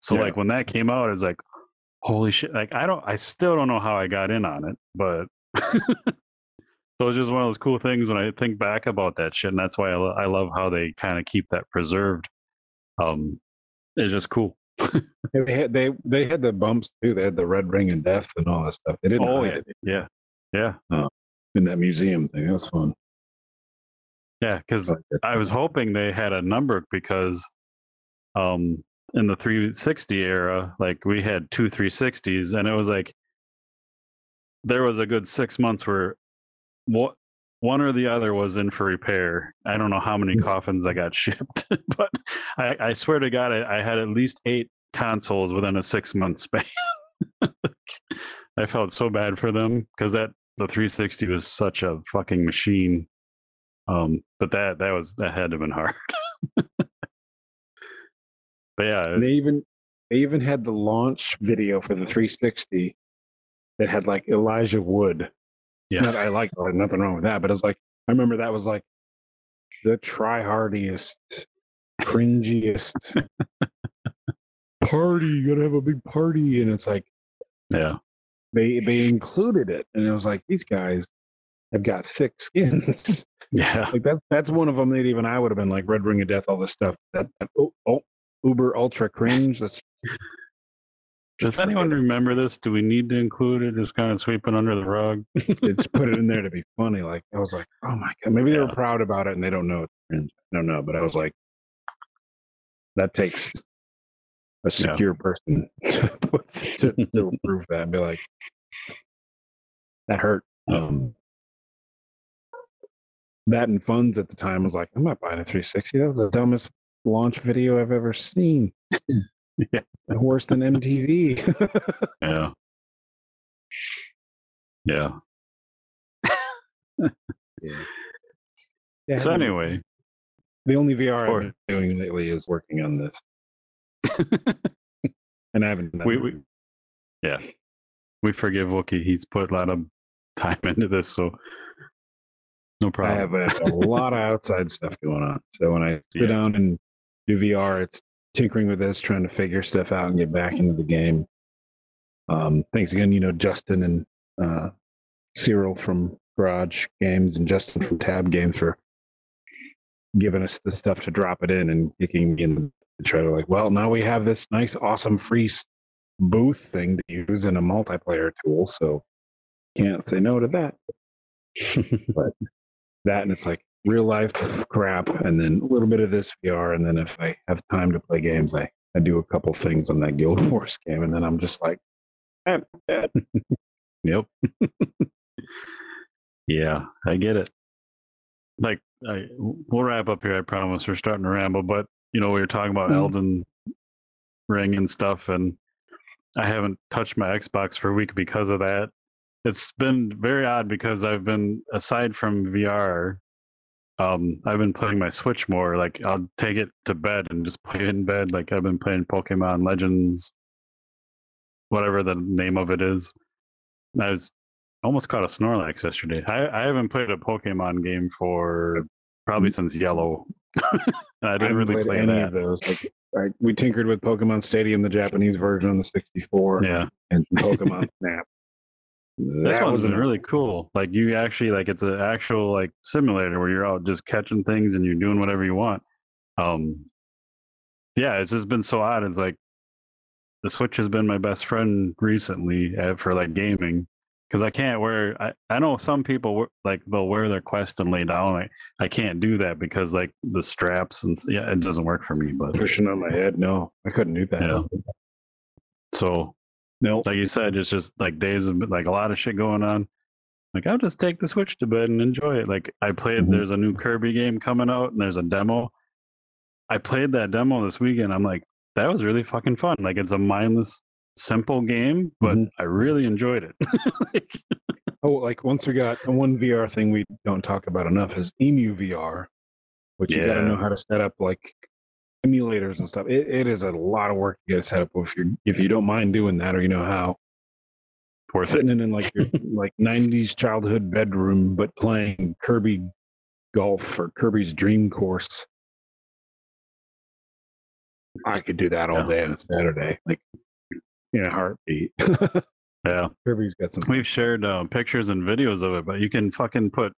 So
Yeah.
like when that came out, it's like, holy shit! Like I don't, I still don't know how I got in on it, but so it's just one of those cool things when I think back about that shit, and that's why I, lo- I love how they kind of keep that preserved. Um, it's just cool.
They had they they had the bumps too. They had the red ring and death and all that stuff. They didn't
Oh, yeah.
it
Yeah, yeah,
in that museum thing. That was fun.
yeah. Because I was hoping they had a number because um in the 360 era, like we had two 360s and it was like there was a good 6 months where what one or the other was in for repair. I don't know how many coffins I got shipped, but I, I swear to God, I, I had at least eight consoles within a six month span. I felt so bad for them because that the 360 was such a fucking machine. Um, but that that was that had to have been hard. but yeah,
And they even they even had the launch video for the 360 that had like Elijah Wood.
Yeah,
I like nothing wrong with that, but it's like I remember that was like the try hardiest, cringiest party. You gotta have a big party, and it's like
yeah,
they they included it, and it was like these guys have got thick skins.
yeah.
like that's that's one of them that even I would have been like Red Ring of Death, all this stuff. That, that oh, oh, uber ultra cringe. That's
Does anyone remember this? Do we need to include it? Just kind of sweeping under the rug.
it's put it in there to be funny. Like I was like, oh my god, maybe they were
Yeah.
proud about it and they don't know it's. I don't know, but I was like, that takes a secure person to, put, to, to approve that and be like, that hurt. Um, that and funds at the time was like, I'm not buying a 360. That was the dumbest launch video I've ever seen.
Yeah.
Worse than MTV.
Yeah. Yeah.
Yeah,
So anyway,
The only VR
Or-
I've been doing lately is working on this, and I haven't. done
we, we yeah, we forgive Wookiee. He's put a lot of time into this, so no problem.
I have a, a lot of outside stuff going on. So when I sit
Yeah.
down and do VR, it's tinkering with this, trying to figure stuff out and get back into the game. Um, thanks again, you know, Justin and uh, Cyril from Garage Games and Justin from Tab Games for giving us the stuff to drop it in and kicking in the trailer. like, well, now we have this nice, awesome free booth thing to use in a multiplayer tool, so can't say no to that. But that and it's like real life crap and then a little bit of this VR and then if I have time to play games I, I do a couple things on that Guild Wars game and then I'm just like eh, eh.
Yep. yeah, I get it. Like, I, we'll wrap up here. I promise. We're starting to ramble, but you know, we were talking about
Mhm.
Elden Ring and stuff, and I haven't touched my Xbox for a week because of that. It's been very odd because I've been aside from VR. Um, I've been playing my Switch more. Like, I'll take it to bed and just play it in bed. Like, I've been playing Pokemon Legends, whatever the name of it is. I was almost caught a Snorlax yesterday. I, I haven't played a Pokemon game for probably since Yellow. I
I
didn't
haven't
really play
any
that.
of those like I, we tinkered with Pokemon Stadium the Japanese version on the 64
Yeah,
and Pokemon Snap
this
That
one's been really cool. Like you actually like it's an actual like simulator where you're out just catching things and you're doing whatever you want. Um, yeah, it's just been so odd. It's like the Switch has been my best friend recently uh, for like gaming because I can't wear. I, I know some people like they'll wear their Quest and lay down. I I can't do that because like the straps and yeah, it doesn't work for me. But
pushing on my head no I couldn't do that
Yeah. so
no
like you said, it's just like days of like a lot of shit going on. Like I'll just take the Switch to bed and enjoy it. Like I played.
Mhm.
There's a new Kirby game coming out, and there's a demo. I played that demo this weekend. I'm like, that was really fucking fun. Like it's a mindless, simple game, but
Mhm.
I really enjoyed it. like,
Oh, like once we got the one VR thing we don't talk about enough is Emu VR, which you got to know how to set up like emulators and stuff. It, it is a lot of work to get set up if you if you don't mind doing that or you know how
worth it.
sitting in, in like your like '90s childhood bedroom, but playing Kirby golf or Kirby's Dream Course. I could do that all
Yeah.
day on a Saturday, like in a heartbeat.
Yeah.
Kirby's got some.
We've shared uh, pictures and videos of it, but you can fucking put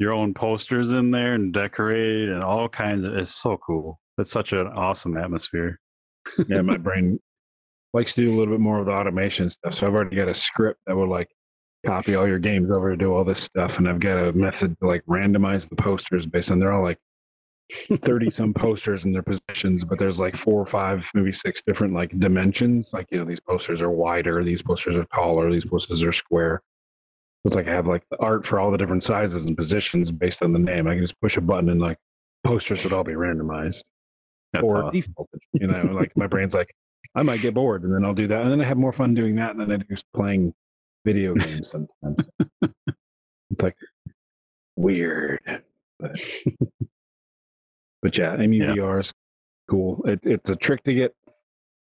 your own posters in there and decorate and all kinds of. It's so cool. It's such an awesome atmosphere.
yeah, my brain likes to do a little bit more of the automation stuff. So I've already got a script that will like copy all your games over to do all this stuff, and I've got a method to like randomize the posters based on they're all like thirty some posters in their positions, but there's like four or five, maybe six different like dimensions. Like you know, these posters are wider, these posters are taller, these posters are square. It's like I have like the art for all the different sizes and positions based on the name. I can just push a button and like posters would all be randomized
That's
or
awesome.
defaulted. You know, like my brain's like, I might get bored, and then I'll do that, and then I have more fun doing that than I do playing video games sometimes. it's like weird, but, but yeah, EmuVR is cool. It, it's a trick to get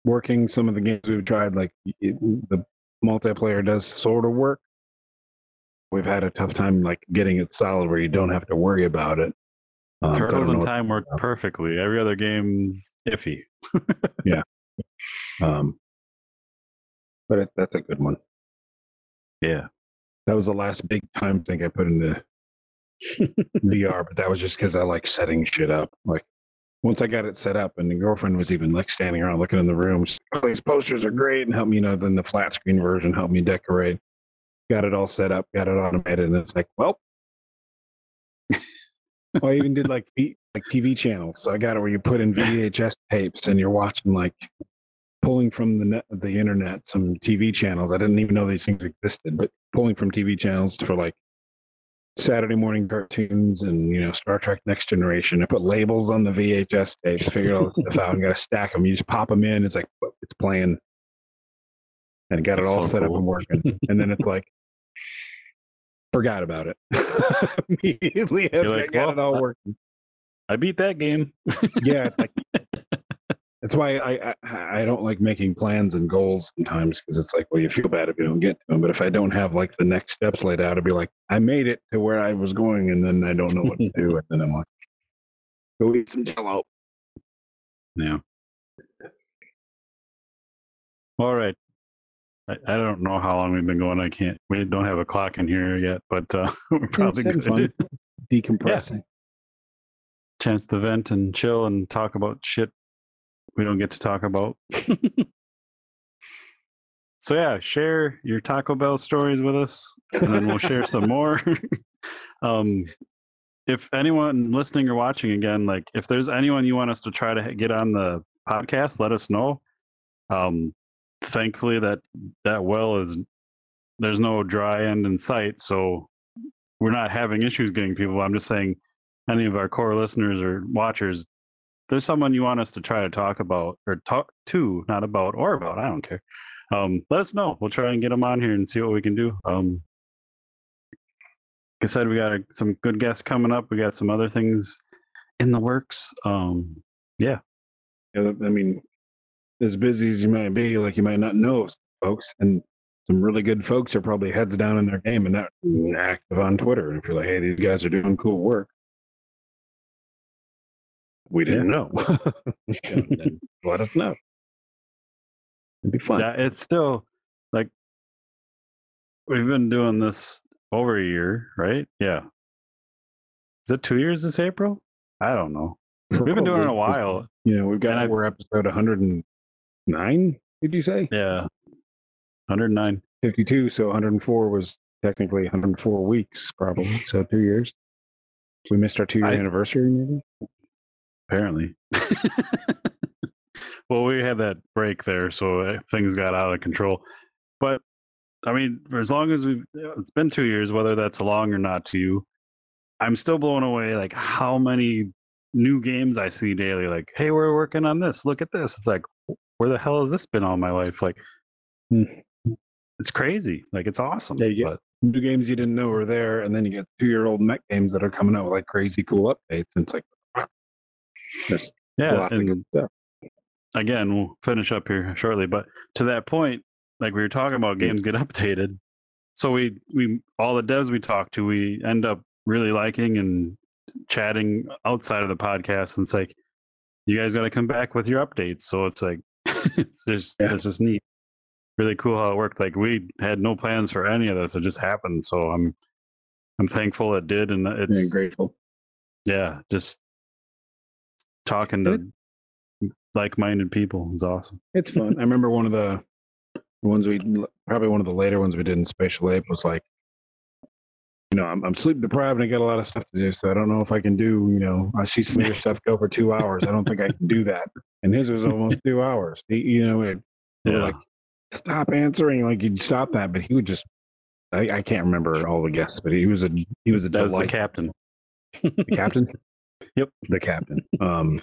working. Some of the games we've tried, like it, the multiplayer, does sort of work. We've had a tough time like getting it solid where you don't have to worry about it. Um,
Turtles in Time worked perfectly. Every other game's iffy. Yeah.
Um, but it, that's a good one.
Yeah.
That was the last big time thing I put into VR, but that was just because I like setting shit up. Like once I got it set up, and the girlfriend was even like standing around looking in the room. She's oh, these posters are great, and help me. You know, then the flat screen version helped me decorate. Got it all set up, got it automated, and it's like, well. Well, I even did like V- like TV channels. So I got it where you put in VHS tapes, and you're watching like pulling from the net, the internet some TV channels. I didn't even know these things existed, but pulling from TV channels for like Saturday morning cartoons and you know Star Trek Next Generation. I put labels on the VHS tapes, figured all this stuff out, and got to stack them. You just pop them in. It's like it's playing, and got it
That's
all
so
set up and working. and then it's like forgot about it immediately after I
like,
got it all working.
I beat that game.
Yeah, it's like that's why I, I I don't like making plans and goals sometimes because it's like, well, you feel bad if you don't get to them. But if I don't have like the next steps laid out, I'd be like, I made it to where I was going, and then I don't know what to do, and then I'm like, go eat some Jello.
Yeah. All right. I, I don't know how long we've been going. I can't. We don't have a clock in here yet, but uh, we're probably good.
Decompressing.
Chance to vent and chill and talk about shit we don't get to talk about. so yeah, share your Taco Bell stories with us, and then we'll share some more. um, if anyone listening or watching again, like if there's anyone you want us to try to get on the podcast, let us know. Um, thankfully that that well is there's no dry end in sight, so we're not having issues getting people. I'm just saying, any of our core listeners or watchers, there's someone you want us to try to talk about or talk to, not about or about. I don't care. Um, let us know. We'll try and get them on here and see what we can do. Um, like I said, we got a, some good guests coming up. We got some other things in the works. Um,
Yeah, I mean, as busy as you might be, like you might not know folks, and some really good folks are probably heads down in their game and not active on Twitter. And if you're like, hey, these guys are doing cool work, we didn't know. Then let us know. It'd be fun.
Yeah, it's still like we've been doing this over a year, right? Yeah. Is it two years this April? I don't know. We've been doing it a while.
You know, we've got
And I-
we're episode 109. Did you say
Yeah. 109.
52? So 104 was technically 104 weeks, probably. So two years. We missed our two year
I-
anniversary, maybe.
apparently. well, we had that break there, so uh, things got out of control. But I mean, for as long as we've, it's been two years, whether that's long or not to you, I'm still blown away. Like how many new games I see daily. Like, hey, we're working on this. Look at this. It's like, where the hell has this been all my life? Like,
Hmm.
it's crazy. Like, it's awesome.
Yeah, you get- New games you didn't know were there, and then you get two year old mech games that are coming out with like crazy cool updates. And it's like, there's
yeah, and again, we'll finish up here shortly. But to that point, like we were talking about, games get updated. So we we all the devs we talk to, we end up really liking and chatting outside of the podcast, and it's like, you guys got to come back with your updates. So it's like, it's just
Yeah.
it's just neat, really cool how it worked. Like we had no plans for any of this; it just happened. So I'm I'm thankful it did, and
and
it's
grateful.
yeah, just talking to like-minded people is awesome.
It's fun. I remember one of the ones we probably one of the later ones we did in Spatial Ape was like, you know, I'm, I'm sleep deprived and I got a lot of stuff to do, so I don't know if I can do, you know, I see some of your stuff go for two hours. I don't think I can do that. And his was almost two hours. He, you know, it,
Yeah,
like, stop answering, like you'd stop that, but he would just. I, I can't remember all the guests, but he was a he was a
that was the captain.
The captain?
Yep.
The captain. Um,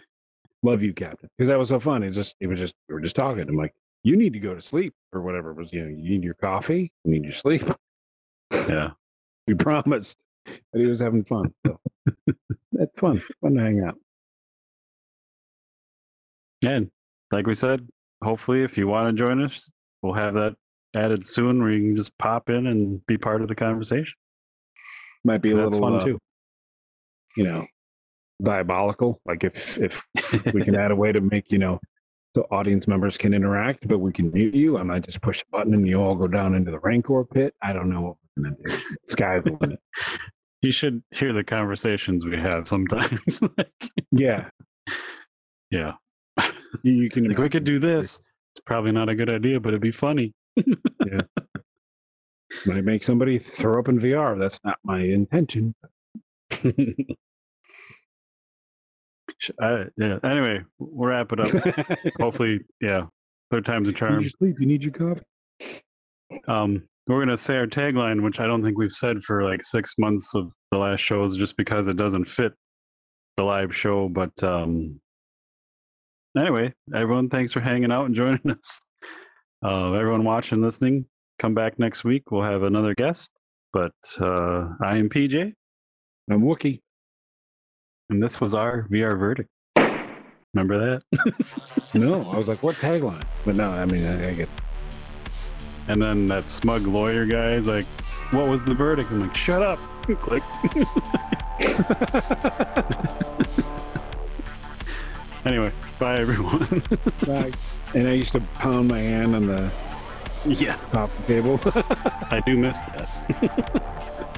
love you, captain. Because that was so fun. It just, it was just, we were just talking. I'm like, you need to go to sleep or whatever it was. You know, you need your coffee, you need your sleep.
Yeah,
We promised that he was having fun. So that's fun. Fun to hang out.
and like we said, hopefully, if you want to join us, we'll have that added soon, where you can just pop in and be part of the conversation.
Might be a little
fun
uh,
too.
you know, diabolical. Like if if we can add a way to make, you know, so audience members can interact, but we can mute you. I might just push a button and you all go down into the Rancor pit. I don't know what we're gonna do. Sky's the limit.
you should hear the conversations we have sometimes. Like,
Yeah.
yeah,
You, can
like we could do this. It's probably not a good idea, but it'd be funny. Yeah.
Might make somebody throw up in VR. That's not my intention.
I, yeah. Anyway, we'll wrap it up. Hopefully, yeah. Third time's a
you
charm.
need your sleep. You need your coffee.
Um, we're gonna say our tagline, which I don't think we've said for like six months of the last shows, just because it doesn't fit the live show. But um, anyway, everyone, thanks for hanging out and joining us. Uh, everyone watching, listening, come back next week. We'll have another guest. But uh, I am PJ,
I'm Wookiee.
And this was our VR verdict. Remember that?
No, I was like, what tagline? But no, I mean, I, I get.
And then that smug lawyer guy is like, "What was the verdict?" I'm like, "Shut up!" Click. Anyway, bye everyone.
Bye. And I used to pound my hand on the
yeah,
top of the table.
I do miss that.